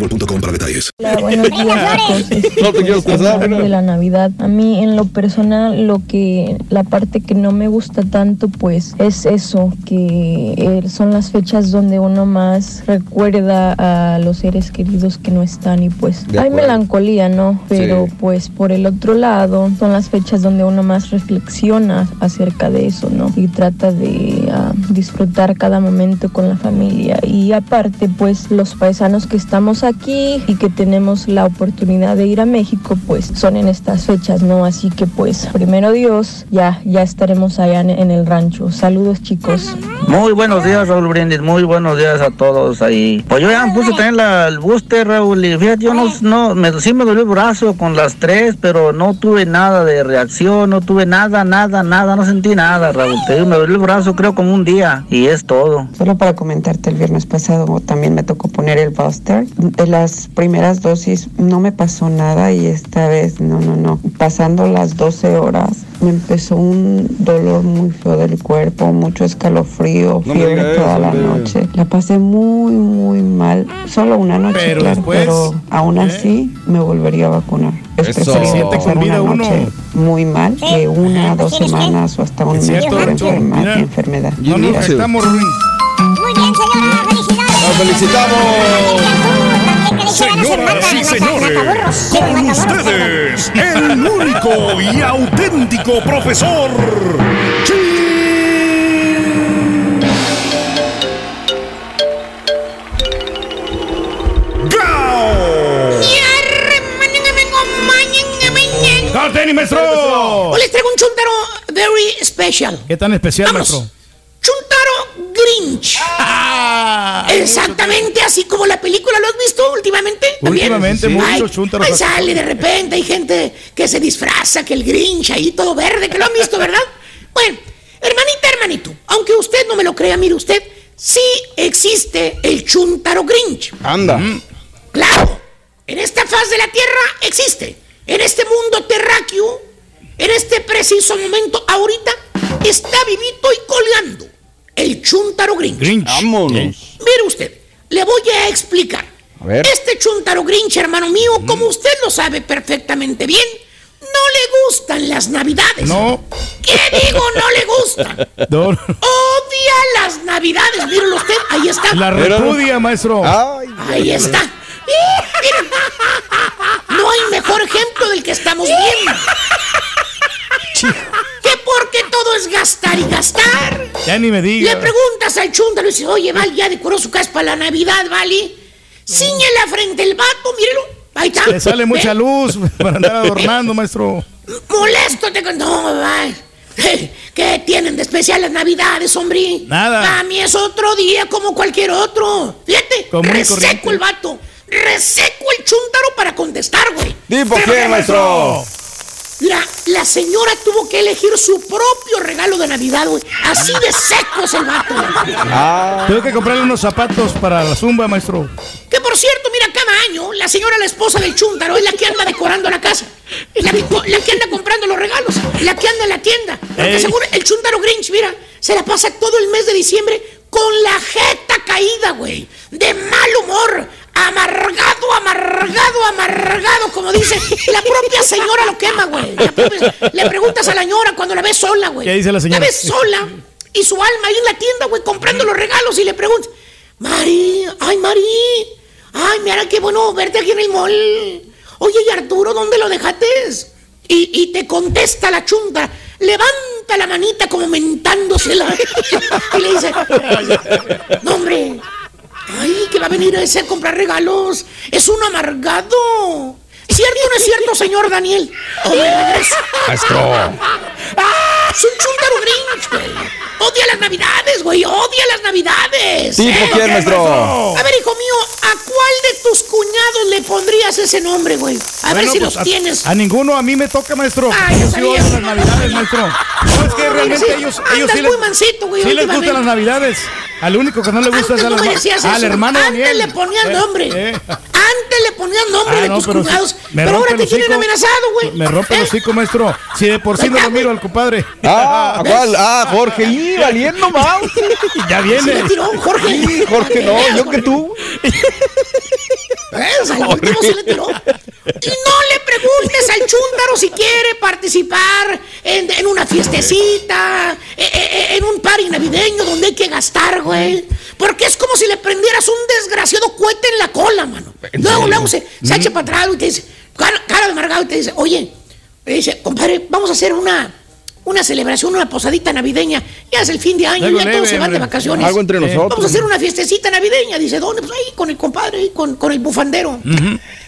boostmobile.com para detalles. Hola, buenos *laughs* días. No te quiero casar, de la Navidad. A mí, en lo personal, lo que la parte que no me gusta tanto, pues, es eso, que eh, son las fechas donde uno más recuerda a los seres queridos que no están y pues hay melancolía, ¿no? Pero Sí. pues por el otro lado, son las fechas donde uno más reflexiona acerca de eso, ¿no? Y trata de ah, disfrutar cada momento con la familia. Y aparte, pues los paisanos que estamos aquí y que tenemos la oportunidad de ir a México, pues son en estas fechas, ¿no? Así que pues, primero Dios, ya, ya estaremos allá en, en el rancho. Saludos chicos. Muy buenos días, Raúl Brindis. Muy buenos días a todos ahí. Pues yo ya me puse también la, el booster, Raúl. Y fíjate, yo no, no me, sí me dolió el brazo con las tres, pero no tuve nada de reacción, no tuve nada, nada, nada, no sentí nada, Raúl. Te digo, me dolió el brazo creo como un día y es todo. Solo para comentarte, el viernes pasado también me tocó poner el Buster. De las primeras dosis no me pasó nada y esta vez no, no, no. Pasando las 12 horas me empezó un dolor muy feo del cuerpo, mucho escalofrío, No fiebre toda eso, la hombre. noche. La pasé muy, muy mal. Solo una noche, Pero claro, después, pero aún ¿eh? así me volvería a vacunar. Es Eso. siente pasar con vida una uno. noche muy mal que una, dos semanas o hasta un Es mes cierto, por enferma- enfermedad. No nos estamos, Ruin. Muy bien, señora. Felicidades. felicitamos! Señoras y señores, con ustedes, *laughs* el único y auténtico profesor. ¡No, tenis, maestro! Hoy les traigo un chuntaro very special. ¿Qué tan especial, maestro? Chuntaro Grinch. Exactamente así como la película. ¿Lo has visto últimamente? ¿También? Últimamente, Ay, muchos chúntaros Ahí así. sale de repente, hay gente que se disfraza, que el Grinch ahí todo verde, que lo han visto, ¿verdad? *laughs* Bueno, hermanita, hermanito, aunque usted no me lo crea, mire usted, sí existe el chuntaro Grinch. Anda. Claro, en esta faz de la Tierra existe. En este mundo terráqueo, en este preciso momento, ahorita, está vivito y colgando el Chuntaro Grinch. Vámonos. Mire usted, le voy a explicar. A ver. Este Chuntaro Grinch, hermano mío, como usted lo sabe perfectamente bien, no le gustan las navidades. No. ¿Qué digo? No le gustan. *laughs* No, Odia las navidades. Míralo usted, ahí está. La repudia, maestro. Ahí está. Miren, *laughs* no hay mejor ejemplo del que estamos viendo. Que porque todo es gastar y gastar. Ya ni me diga. Le preguntas al chúndaro y dice, oye, Val, ya decoró su casa para la Navidad, ¿vale? Ciñe la frente el vato, mírelo. Ahí está. Le sale mucha ¿Eh? luz para andar adornando, maestro. Molesto te No, Val. ¿Qué tienen de especial las Navidades, hombre? Nada. Para mí es otro día como cualquier otro. Fíjate, Común y reseco corriente. el vato. Reseco el chúntaro para contestar, güey. Di por qué, maestro. Mira, la señora tuvo que elegir su propio regalo de Navidad, güey. Así de seco es el vato. Ah. Tengo que comprarle unos zapatos para la zumba, maestro. Que por cierto, mira, cada año la señora, la esposa del chúntaro, es la que anda decorando la casa. La que, la que anda comprando los regalos. La que anda en la tienda. Porque Ey. seguro el chúntaro Grinch, mira, se la pasa todo el mes de diciembre con la jeta caída, güey. De mal humor. Amargado, amargado, amargado, como dice. La propia señora lo quema, güey. La propia- Le preguntas a la señora cuando la ves sola, güey. ¿Qué dice la señora? ves sola y su alma ahí en la tienda, güey, comprando los regalos y le preguntas, Mari, ay, Mari, ay, mira qué bueno verte aquí en el mall. oye, ¿y Arturo dónde lo dejaste? Y, y te contesta la chunta, levanta la manita como mentándosela. *laughs* y le dice, no, hombre, ay, que va a venir ese a comprar regalos. Es un amargado. ¿Cierto o no es cierto, señor Daniel? Maestro. ¡Ah! Es un chúntaro grinch, güey. Odia las navidades, güey. Odia las navidades. ¿Tipo ¿Eh? quién, maestro? A ver, hijo mío, ¿a cuál de tus cuñados le pondrías ese nombre, güey? A ver si pues, los tienes. A ninguno, a mí me toca, maestro. Ay, yo sí odio las navidades, maestro. No, es que realmente Sí, ellos, ellos sí muy les, mansito, güey, sí les gustan las navidades. Al único que no le gusta Antes es al, no me decías al eso. hermano Antes Daniel. le ponías Eh, nombre. eh. Le ponías nombre Ah, de no, tus pero sí, cuñados. me pero ahora rompe te tienen amenazado, güey. Me rompe el hocico, maestro. Si de por sí no lo miro al compadre. Ah, ¿a cuál? Ah, Jorge, y *laughs* valiendo más. *laughs* ya Se viene. le tiró, Jorge. Sí, Jorge, no, yo que tú. *laughs* ¿Ves? Al último se le tiró. Y no le preguntes al chúntaro si quiere participar en, en una fiestecita, eh, eh, en un party navideño donde hay que gastar, güey. Porque es como si le prendieras un desgraciado cohete en la cola, mano. Luego, luego se, se echa para atrás y te dice, cara, cara de amargado, y te dice, oye, le dice, compadre, vamos a hacer una, una celebración, una posadita navideña. Ya es el fin de año, Algo ya leve, todos se van de vacaciones. Algo entre nosotros. Vamos a hacer una fiestecita navideña. Dice, ¿dónde? Pues ahí con el compadre, ahí con, con el bufandero.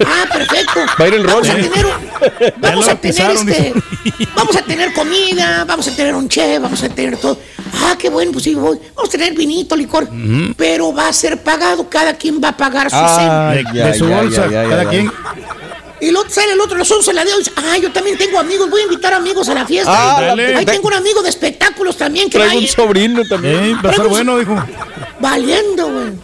Ah, perfecto. *laughs* Va a ir el. Vamos a ¿eh? tener, *laughs* vamos a tener este, *laughs* vamos a tener comida, vamos a tener un chef, vamos a tener todo. Ah, qué bueno, pues sí, voy. Vamos a tener vinito, licor, pero va a ser pagado, cada quien va a pagar su Ah, cena. De, ya, de su ya, bolsa, ya, ya, cada ya. quien. Y luego sale el otro, los 11 la de hoy. Ah, yo también tengo amigos, voy a invitar amigos a la fiesta. Ah, Ahí tengo un amigo de espectáculos también que va a Traigo un ir sobrino también. Eh, va a estar bueno, dijo. valiendo, güey.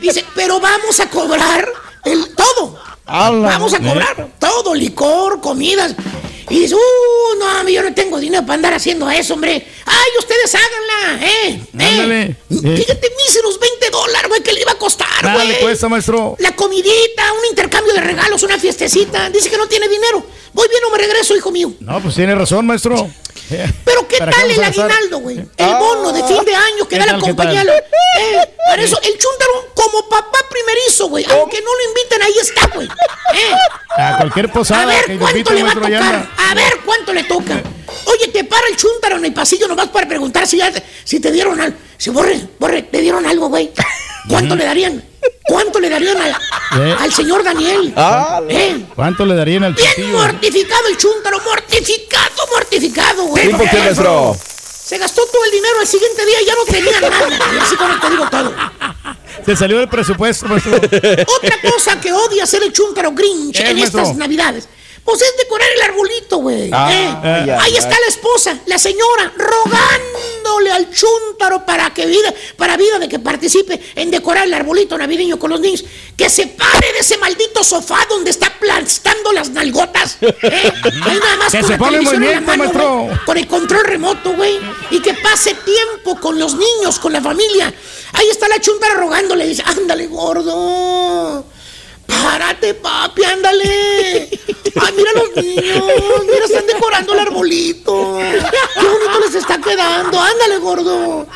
Dice, pero vamos a cobrar el todo. Ala. Vamos a cobrar todo, licor, comidas. Y dice, uh, no, yo no tengo dinero para andar haciendo eso, hombre. Ay, ustedes háganla, eh. Ándale. eh. Eh. Fíjate, míseros 20 dólares, güey, que le iba a costar, Nada le güey. cuesta, maestro. La comidita, un intercambio de regalos, una fiestecita. Dice que no tiene dinero. Voy bien o me regreso, hijo mío. No, pues tiene razón, maestro. Eh, Pero ¿qué ¿Para tal el a aguinaldo, güey? El bono de fin de año que ¿Qué da la compañía. Eh, para eso, el chúntaro, como papá primerizo, güey. Aunque no lo inviten, ahí está, güey. Eh, A cualquier a posada ver que cuánto invite, le va a tocar. A ver cuánto le toca. Oye, te para el chúntaro en el pasillo nomás para preguntar si, ya, si te dieron algo. Si borre, borre, te dieron algo, güey. ¿Cuánto le darían? ¿Cuánto le darían al, Eh. al señor Daniel? Ah, Eh, ¿Cuánto le darían al Bien mortificado el chúntaro, mortificado, mortificado, güey. ¿Tipo quién, maestro? Se gastó todo el dinero, al siguiente día ya no tenía nada. Y así con esto digo todo. Se salió del presupuesto, maestro. Otra cosa que odia hacer el chúntaro Grinch en maestro. estas navidades. Pues es decorar el arbolito, güey. Ah, Eh, Ahí está la esposa, la señora, rogándole al chúntaro para que vida, para vida de que participe en decorar el arbolito navideño con los niños. Que se pare de ese maldito sofá donde está aplastando las nalgotas. Eh, *laughs* ahí nada más Que con se la ponga en televisión en la mano, con el control remoto, güey. Y que pase tiempo con los niños, con la familia. Ahí está la chuntara rogándole. Dice, ándale, gordo. Párate, papi, ándale. Ay, mira los niños. Mira, están decorando el arbolito. Qué bonito les está quedando. Ándale, gordo.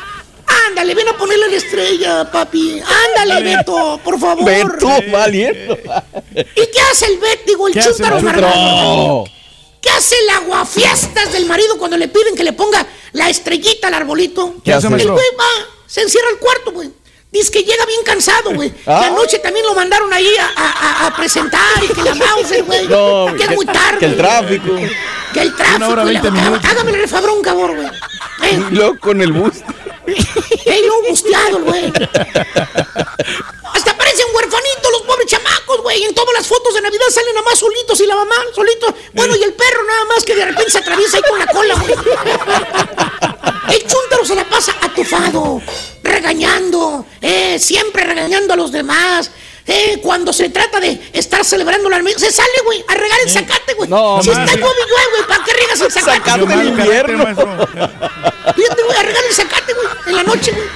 Ándale, ven a ponerle la estrella, papi. Ándale, Beto, por favor. Beto, valiendo. ¿Y qué hace el Beto? Digo, el ¿Qué hace chúntaro el amargado? No. ¿Qué hace el aguafiestas del marido cuando le piden que le ponga la estrellita al arbolito? ¿Qué hace, El güey va, se encierra al cuarto, güey. Dice que llega bien cansado, güey. *laughs* Ah. Que anoche también lo mandaron ahí a, a- presentar y que la Mauser, güey. *laughs* No, que es muy tarde. Que el tráfico. Que el tráfico. Una hora, y la- 20 minutos. Hágame el refabrón, cabrón, güey. Eh, *laughs* luego con el bus. eh, luego busteado, güey. Hasta parecen huerfanitos los pobres chamacos, güey. En todas las fotos de Navidad salen nada más solitos y la mamá solitos. Bueno, y el perro nada más que de repente se atraviesa ahí con la cola, güey. El chúntaro se la pasa atufado, regañando, eh, siempre regañando a los demás. Eh, cuando se trata de estar celebrando la Navidad, se sale, güey, a regar el zacate, güey. No, si está llueve, güey, ¿para qué regas el zacate? Güey? en invierno. Fíjate, güey, a regar el zacate, güey, en la noche, güey.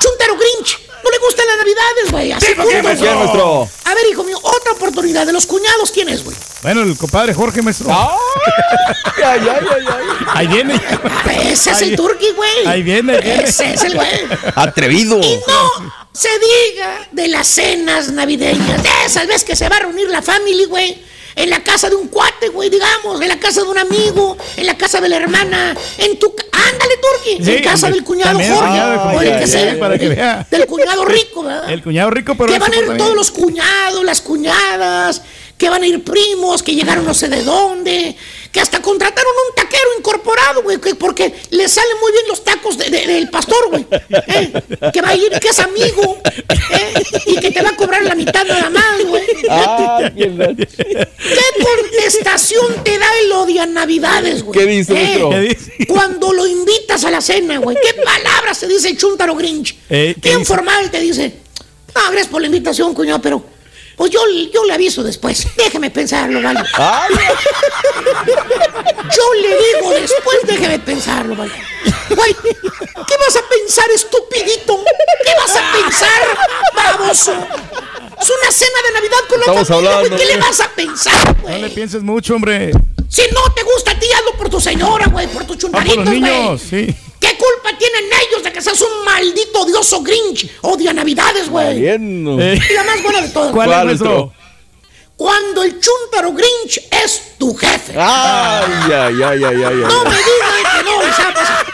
Chúntaro Grinch. No le gustan las navidades, güey. Así Sí, ¿por qué, punto. maestro? ¿Quién, maestro? A ver, hijo mío, otra oportunidad. De los cuñados, ¿quién es, güey? Bueno, el compadre Jorge, maestro. Ay, ay, ay, ay, ay. Ahí viene. Ese es Ahí- el turqui, güey. Ahí viene, ahí viene. Ese es el güey. Atrevido. Y no se diga de las cenas navideñas. De esas veces que se va a reunir la familia, güey. en la casa de un cuate, güey, digamos, en la casa de un amigo, en la casa de la hermana, en tu... Ándale, Turki, Sí, en casa del cuñado Jorge, cuñado, o el ya, que sea, para que vea. del cuñado *laughs* rico, ¿verdad? El cuñado rico, pero. que van a ir todos los cuñados, las cuñadas, que van a ir primos, que llegaron no sé de dónde, que hasta contrataron un taquero incorporado, güey, que- porque le salen muy bien los tacos de- de- del pastor, güey. ¿eh? Que va a ir, que es amigo, ¿eh? y que te va a cobrar la mitad nada más, güey. Ah, ¿Qué contestación te da el odio a Navidades, güey? ¿Qué dice, ¿Eh? ¿Qué dice? Cuando lo invitas a la cena, güey. ¿Qué palabras te dice el chúntaro Grinch? Eh, ¿qué Bien dice? formal te dice. No, gracias por la invitación, cuñado, pero pues yo, yo le aviso después. Déjeme pensarlo, ¿vale? Yo le digo después, déjeme pensarlo, ¿vale? Güey, ¿qué vas a pensar, estupidito? ¿Qué vas a pensar, baboso? Es una cena de Navidad con la Estamos familia, güey. ¿Qué le güey. vas a pensar, No güey? le pienses mucho, hombre. Si no te gusta a ti, hazlo por tu señora, güey, por tus Ah, por chuntaritos, los güey. niños, sí. ¿Qué culpa tienen ellos de que seas un maldito odioso Grinch? Odia Navidades, güey. Eh. Y la más buena de todas. ¿Cuál es, maestro? Cuando el chúntaro Grinch es tu jefe. Ay, ay, ay, ay, ay, ay. No me digan que no les ha pasado.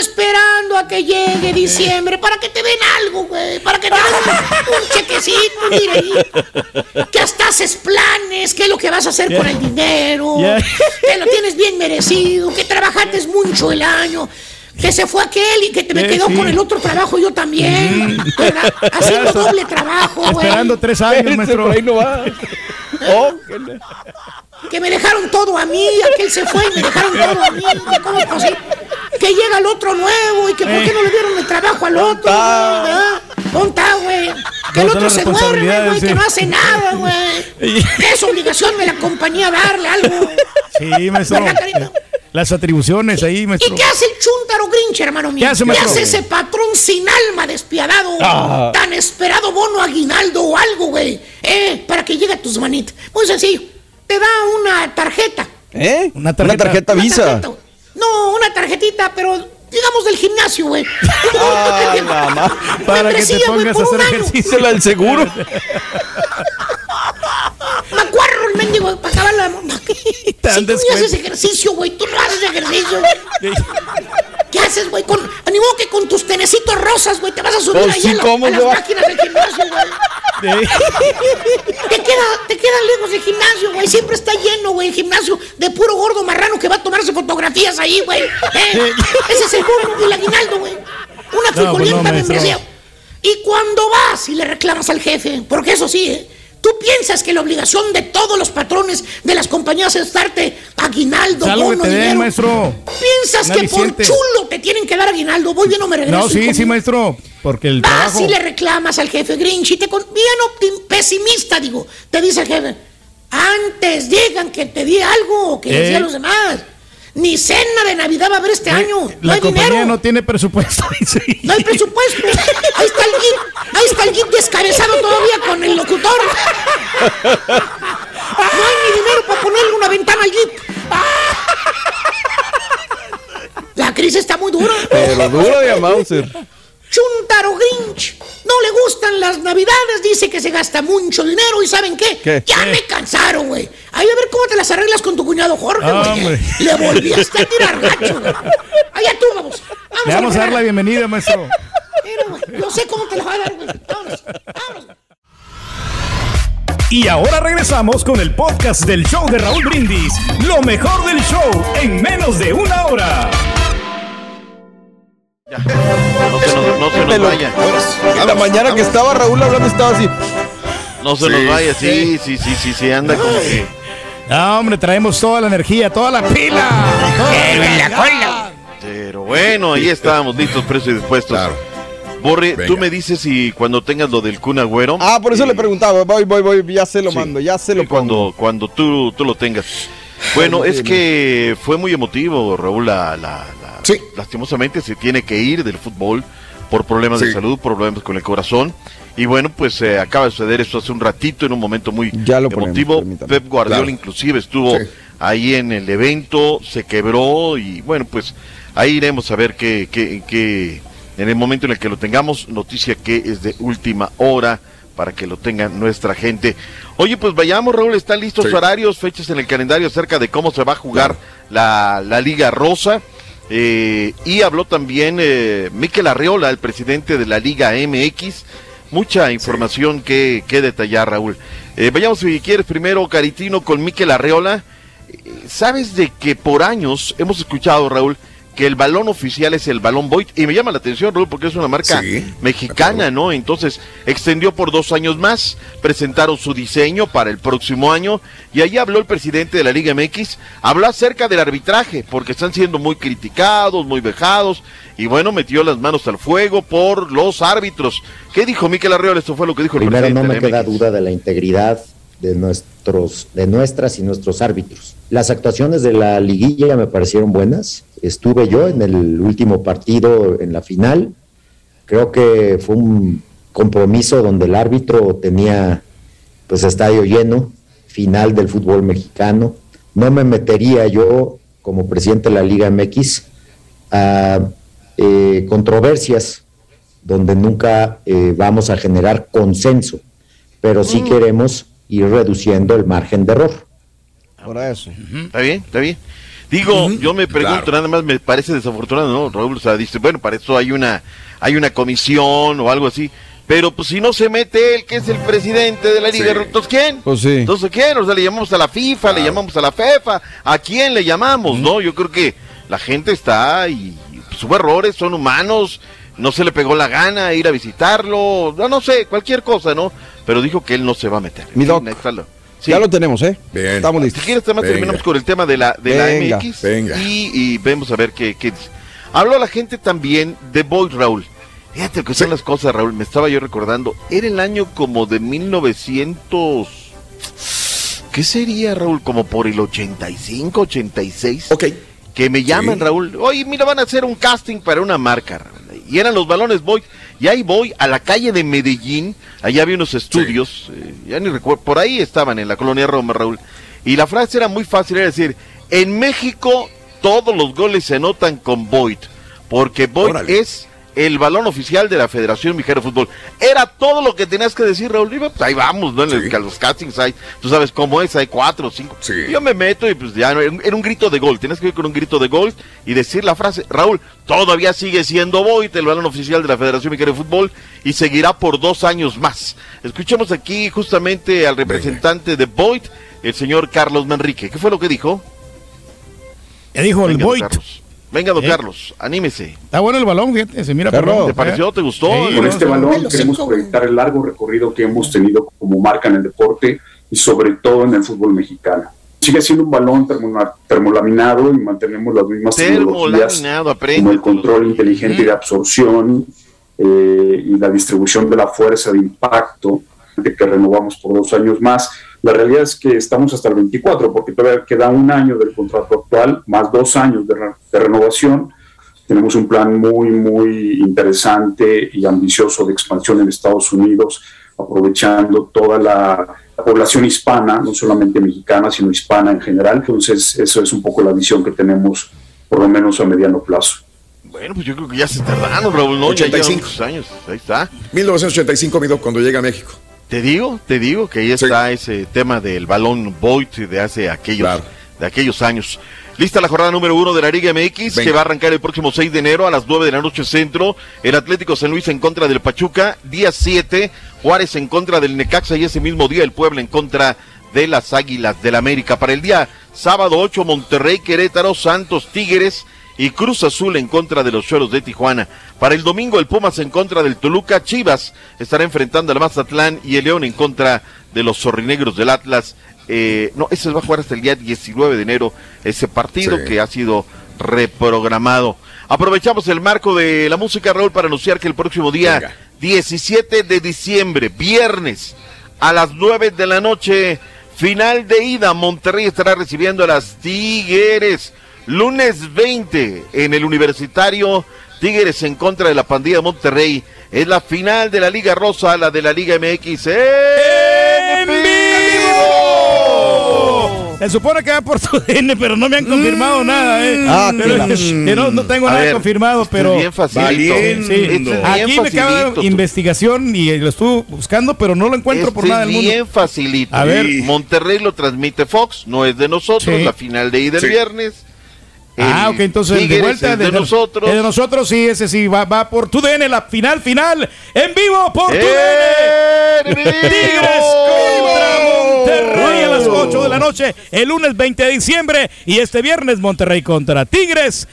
Esperando a que llegue diciembre para que te den algo, güey. Para que te den un, un chequecito, dinerito. Que hasta haces planes, qué es lo que vas a hacer con el dinero. Que lo tienes bien merecido, que trabajaste mucho el año. Que se fue aquel y que te me Eh, quedó sí. con el otro trabajo yo también. Haciendo doble trabajo, güey. Esperando tres años, maestro. ahí no va. Oh, que me dejaron todo a mí, aquel se fue y me dejaron todo a mí, que ¿cómo es posible? Que llega el otro nuevo y que por qué no le dieron el trabajo al otro, güey, ¿verdad? ¿Dónde está, güey? Que el ¿Dónde otro se duerme, güey, responsabilidades, que sí? no hace nada, güey. Es obligación de la compañía darle algo. Sí, maestro. Las atribuciones ahí, ¿Y maestro. qué hace el chúntaro Grinch, hermano mío? ¿Qué hace, maestro? ese patrón sin alma despiadado? Ah. Tan esperado bono aguinaldo o algo, güey. Eh, para que llegue a tus manitas. Muy sencillo. Te da una tarjeta. ¿Eh? Una tarjeta. Una tarjeta Una Visa. tarjeta, no, una tarjetita, pero digamos del gimnasio, güey. *laughs* Ah, la *laughs* ma- Para que te pongas a por un hacer ejercicio. Del seguro. *laughs* Me acuerdo el mendigo para acabar la. Si tú haces ejercicio, güey, tú no haces ejercicio, güey. ¿Qué haces, güey? Con, animo que con tus tenecitos rosas, güey, te vas a subir Pues ahí sí, a, la- ¿cómo a las va? máquinas del gimnasio, güey. *laughs* Te queda, te queda lejos del gimnasio, güey. Siempre está lleno, güey, el gimnasio de puro gordo marrano que va a tomarse fotografías ahí, güey. ¿Eh? Ese es el bono del aguinaldo, güey. Una pues no, frijolienta maestro. membresía. Y cuando vas y le reclamas al jefe, porque eso sí, ¿eh? Tú piensas que la obligación de todos los patrones de las compañías es darte aguinaldo, que bono, te den, dinero. maestro. Piensas que por chulo te tienen que dar aguinaldo. Voy bien o me regreso. No, sí, sí, maestro. Porque el Vas trabajo. y le reclamas al jefe Grinch y te con... bien optim- pesimista, digo. Te dice el jefe, antes digan que te di algo o que Eh. a los demás. Ni cena de Navidad va a haber este año. No La hay compañía dinero. no tiene presupuesto. *laughs* No hay presupuesto. Ahí está el jeep. Ahí está el jeep descabezado todavía con el locutor. No hay ni dinero para ponerle una ventana al jeep. La crisis está muy dura. Pero duro de Mauser. Chuntaro Grinch. No le gustan las navidades, dice que se gasta mucho dinero y ¿saben qué? ¿Qué? Ya me cansaron, güey. Ahí a ver cómo te las arreglas con tu cuñado Jorge, Ah, güey. Le volviste a tirar gacho, güey. Allá tú, vamos. Vamos Le vamos a dar la bienvenida, maestro. Mira, güey, Yo sé cómo te la va a dar, güey. Vámonos. Vámonos. Y ahora regresamos con el podcast del show de Raúl Brindis. Lo mejor del show en menos de una hora. No se nos, no se vaya. En la mañana que estaba Raúl hablando estaba así. No se Sí, nos vaya, sí, sí, sí, sí, sí, anda como que. Ah, hombre, traemos toda la energía, toda la pila. la la- cola. Pero bueno, ahí estábamos listos, presos y dispuestos. Claro. Borre, Venga. tú me dices si cuando tengas lo del Kun Agüero. Ah, por eso eh, le preguntaba. Voy, voy, voy. Ya se lo sí, mando. Ya se lo pongo. cuando, cuando tú, tú lo tengas. Bueno, es que fue muy emotivo, Raúl. La, la- la- Sí. Lastimosamente se tiene que ir del fútbol por problemas de salud, problemas con el corazón. Y bueno, pues eh, acaba de suceder esto hace un ratito en un momento muy Ya lo emotivo. Pep Guardiola Claro. inclusive estuvo Sí. ahí en el evento, se quebró y bueno, pues ahí iremos a ver qué, qué, qué- en el momento en el que lo tengamos, noticia que es de última hora para que lo tenga nuestra gente. Oye, pues vayamos, Raúl, están listos Sí. horarios, fechas en el calendario acerca de cómo se va a jugar la, la Liga Rosa. Eh, y habló también eh, Miquel Arreola, el presidente de la Liga MX. Mucha información que, que detallar, Raúl. Eh, vayamos, si quieres, primero, Caritino, con Miquel Arreola. Eh, Sabes de que por años hemos escuchado, Raúl, que el balón oficial es el balón Void. Y me llama la atención, Raúl, porque es una marca Sí, mexicana, ¿no? Entonces, extendió por dos años más, presentaron su diseño para el próximo año, y ahí habló el presidente de la Liga MX, habló acerca del arbitraje, porque están siendo muy criticados, muy vejados, y bueno, metió las manos al fuego por los árbitros. ¿Qué dijo Miquel Arreola? Esto fue lo que dijo el Primero, presidente no me de la queda MX. duda de la integridad de nuestros, de nuestras y nuestros árbitros. Las actuaciones de la liguilla me parecieron buenas. Estuve yo en el último partido, en la final. Creo que fue un compromiso donde el árbitro tenía, pues, estadio lleno, final del fútbol mexicano. No me metería yo, como presidente de la Liga MX, a eh, controversias donde nunca eh, vamos a generar consenso, pero sí queremos ir reduciendo el margen de error. Ahora eso. Está bien, está bien. Digo, yo me pregunto, nada más me parece desafortunado, ¿no? Raúl, o sea, dice, bueno, para eso hay una, hay una comisión o algo así. Pero pues si no se mete él, que es el presidente de la liga, Sí. entonces ¿quién? Pues sí. Entonces ¿quién? O sea, le llamamos a la FIFA, le llamamos a la FEFA, ¿a quién le llamamos? No, yo creo que la gente está y, y pues, hubo errores, son humanos, no se le pegó la gana ir a visitarlo, no, no sé, cualquier cosa, ¿no? Pero dijo que él no se va a meter. Mi doc. Ya lo tenemos, ¿eh? Bien. Estamos listos. si quieres, además Venga. terminamos con el tema de la, de Venga, la MX venga. Y, y vemos a ver qué, qué dice. Habló la gente también de Boyd Raúl. Fíjate que son las cosas, Raúl. Me estaba yo recordando. Era el año como de 1900. ¿Qué sería, Raúl? Como por el 85, 86. Ok. Que me llaman, Sí. Raúl. Oye, mira, van a hacer un casting para una marca, Raúl. Y eran los balones Boyd. Y ahí voy a la calle de Medellín. Allá había unos estudios. eh, ya ni recuerdo. Por ahí estaban en la colonia Roma, Raúl. Y la frase era muy fácil. Era decir, en México todos los goles se anotan con Boyd. Porque Boyd Órale. es el balón oficial de la Federación Mexicana de Fútbol. Era todo lo que tenías que decir, Raúl. Y pues ahí vamos, ¿no? En el- Sí. que a los castings hay, tú sabes cómo es, hay cuatro o cinco. Sí. Yo me meto y pues ya, no, era un- era un grito de gol. Tienes que ir con un grito de gol y decir la frase, Raúl, todavía sigue siendo Boyd el balón oficial de la Federación Mexicana de Fútbol y seguirá por dos años más. Escuchemos aquí justamente al representante de Boyd, el señor Carlos Manrique. ¿Qué fue lo que dijo? Ya dijo el Venga, Boyd. Carlos. Venga, don Eh. Carlos, anímese. Está bueno el balón, fíjate, se mira Perro, perrón. ¿Te pareció? ¿Te gustó? Sí, Con este balón queremos proyectar el largo recorrido que hemos tenido como marca en el deporte y sobre todo en el fútbol mexicano. Sigue siendo un balón termo- termolaminado y mantenemos las mismas tecnologías Termolaminado, aprende. como el control inteligente de absorción eh, y la distribución de la fuerza de impacto de que renovamos por dos años más. La realidad es que estamos hasta el 24 porque todavía queda un año del contrato actual más dos años de, re- de renovación tenemos un plan muy, muy interesante y ambicioso de expansión en Estados Unidos, aprovechando toda la, la población hispana, no solamente mexicana, sino hispana en general. Entonces, eso es un poco la visión que tenemos, por lo menos a mediano plazo. Bueno, pues yo creo que ya se tardaron, Raúl, ¿no? Ya llevan 85. muchos años. Ahí está. 1985, mi doc, cuando llega a México. Te digo, te digo que ahí Sí. está ese tema del balón Boyd de hace aquellos, Claro. de aquellos años. Lista la jornada número uno de la Liga MX, Venga. que va a arrancar el próximo 6 de enero a las 9 de la noche centro. El Atlético San Luis en contra del Pachuca. Día 7, Juárez en contra del Necaxa y ese mismo día el Puebla en contra de las Águilas del América. Para el día sábado 8, Monterrey, Querétaro, Santos, Tigres y Cruz Azul en contra de los Choros de Tijuana. Para el domingo el Pumas en contra del Toluca, Chivas estará enfrentando al Mazatlán y el León en contra de los Zorrinegros del Atlas. Eh, no, ese va a jugar hasta el día 19 de enero ese partido Sí. que ha sido reprogramado. Aprovechamos el marco de la música, Raúl, para anunciar que el próximo día Venga. 17 de diciembre, viernes, a las 9 de la noche, final de ida, Monterrey estará recibiendo a las Tigres. Lunes 20 en el Universitario, Tigres en contra de la pandilla de Monterrey. Es la final de la Liga Rosa, la de la Liga MX. ¡En vivo! Se supone que va por tu DN, pero no me han confirmado nada, ¿eh? Ah, Pero- que la- no, no tengo A nada ver, confirmado, pero. bien facilito. Sí, es bien Aquí me tú. investigación y lo estuve buscando, pero no lo encuentro por nada es del mundo. bien facilito. A ver. Monterrey lo transmite Fox, no es de nosotros, Sí. la final de ida el Sí. viernes. Ah, ok, entonces de vuelta es de, de, nosotros. de nosotros, sí, ese sí, va, va por tu DN, la final, final, en vivo por tu ¡Eh, DN. Tigres contra Monterrey a las 8 de la noche, el lunes 20 de diciembre, y este viernes Monterrey contra Tigres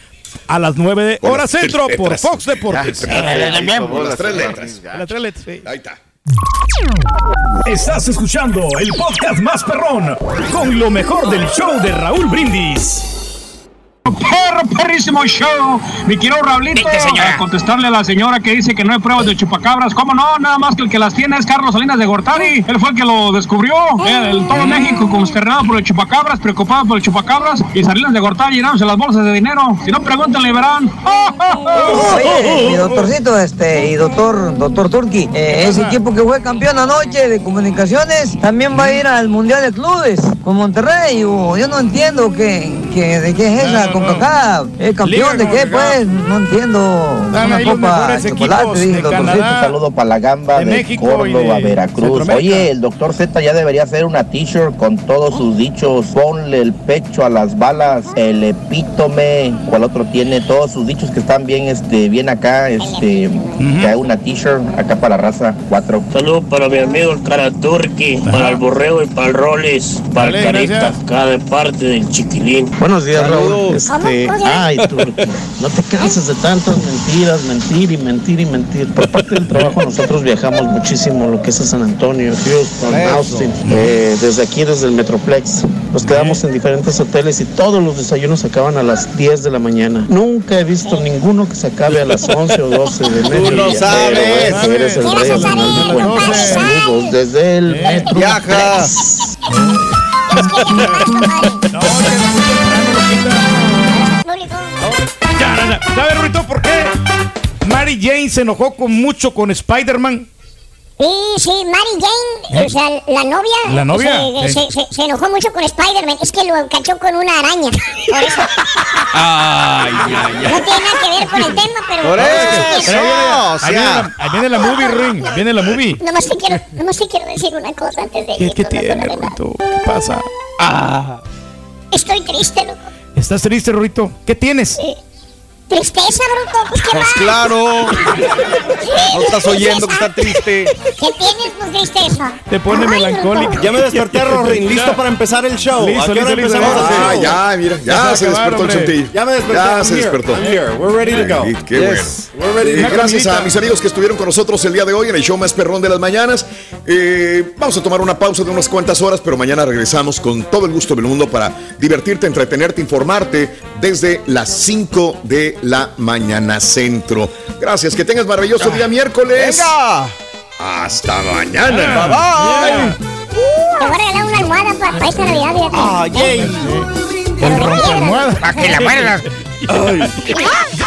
a las 9 de hora las centro por. Fox Deportes. Ya, ya, ya, Por las tres letras. Las tres letras, sí. Ahí está. Estás escuchando el podcast más perrón con lo mejor del show de Raúl Brindis. Perro, perrísimo show. Mi quiero señora. a contestarle a la señora que dice que no hay pruebas de chupacabras. ¿Cómo no? Nada más que el que las tiene es Carlos Salinas de Gortari. Él fue el que lo descubrió. El, todo México consternado por el chupacabras, preocupado por el chupacabras. Y Salinas de Gortari llenándose las bolsas de dinero. Si no, pregúntenle y verán. Oye, *laughs* mi doctorcito, este, y doctor, doctor Turki, eh, ese equipo que fue campeón anoche de comunicaciones también va a ir al Mundial de Clubes con Monterrey. o yo no entiendo que, que- de qué es esa CONCACAF. ¿Es campeón de qué, pues? No entiendo. Están Una los copa equipos chocolate, Saludo para la gamba de de, México Córdoba, de Veracruz. Oye, el doctor Z ya debería hacer una t-shirt con todos sus dichos. Ponle el pecho a las balas, el epítome, cual otro tiene, todos sus dichos que están bien, este, bien acá, este, que hay una t-shirt acá para la raza 4. Saludos para mi amigo el cara turqui, para el borrego y para el roles, para Dale, el carita, acá de parte del chiquilín. Buenos días, Raúl. Este, ay, Turki, no te canses de tantas mentiras, mentir y mentir y mentir. Por parte del trabajo, nosotros viajamos muchísimo, lo que es a San Antonio, Houston, Eso. Austin, eh, desde aquí, desde el Metroplex. Nos quedamos en diferentes hoteles y todos los desayunos se acaban a las 10 de la mañana. Nunca he visto ninguno que se acabe a las 11 o 12 de mediodía. no sabes. Pero, bueno, eres el rey. Saludos desde el Metroplex. Ya, ya, ya. ¿Sabe, Rurito, por qué Mary Jane se enojó con mucho con Spider-Man? Sí, sí, Mary Jane, ¿Eh? o sea, la novia. ¿La novia? Se, se- Eh. se- se enojó mucho con Spider-Man. Es que lo cachó con una araña. Por eso. Ay, ay, No tiene nada que ver con el tema, pero. Por eso, Ahí viene, o ahí sea. viene la, ahí viene la movie, Ring. Viene la movie. Nomás te quiero, nomás te quiero decir una cosa antes de ¿Qué, irnos, qué loco, tiene. Rurito? ¿Qué pasa? Ah, Estoy triste, loco. ¿Estás triste, Rurito? ¿Qué tienes? Tristeza, bruto. Pues qué Pues más. claro. *laughs* No estás oyendo que está triste. ¿Qué tienes con tristeza? Te pone Ay, melancólico. bruto. Ya me desperté, Rorín. ¿Listo para empezar el show? Listo, ¿A qué hora listo, empezamos Ah, show? ya, mira, ya, Ya se se despertó el chantilly. Ya me desperté. Ya I'm se here. despertó. I'm here. We're ready to go. Ay, qué Yes. bueno. We're ready to go. gracias a mis amigos que estuvieron con nosotros el día de hoy en el show más perrón de las mañanas. Eh, vamos a tomar una pausa de unas cuantas horas, pero mañana regresamos con todo el gusto del mundo para divertirte, entretenerte, informarte desde las 5 de la mañana centro. Gracias, que tengas maravilloso día miércoles. ¡Venga! Hasta mañana. Bye Te voy a regalar una almohada para, para esta Navidad, fíjate. Ah, yay. El rompealmohada. Para que la muerdas. *laughs*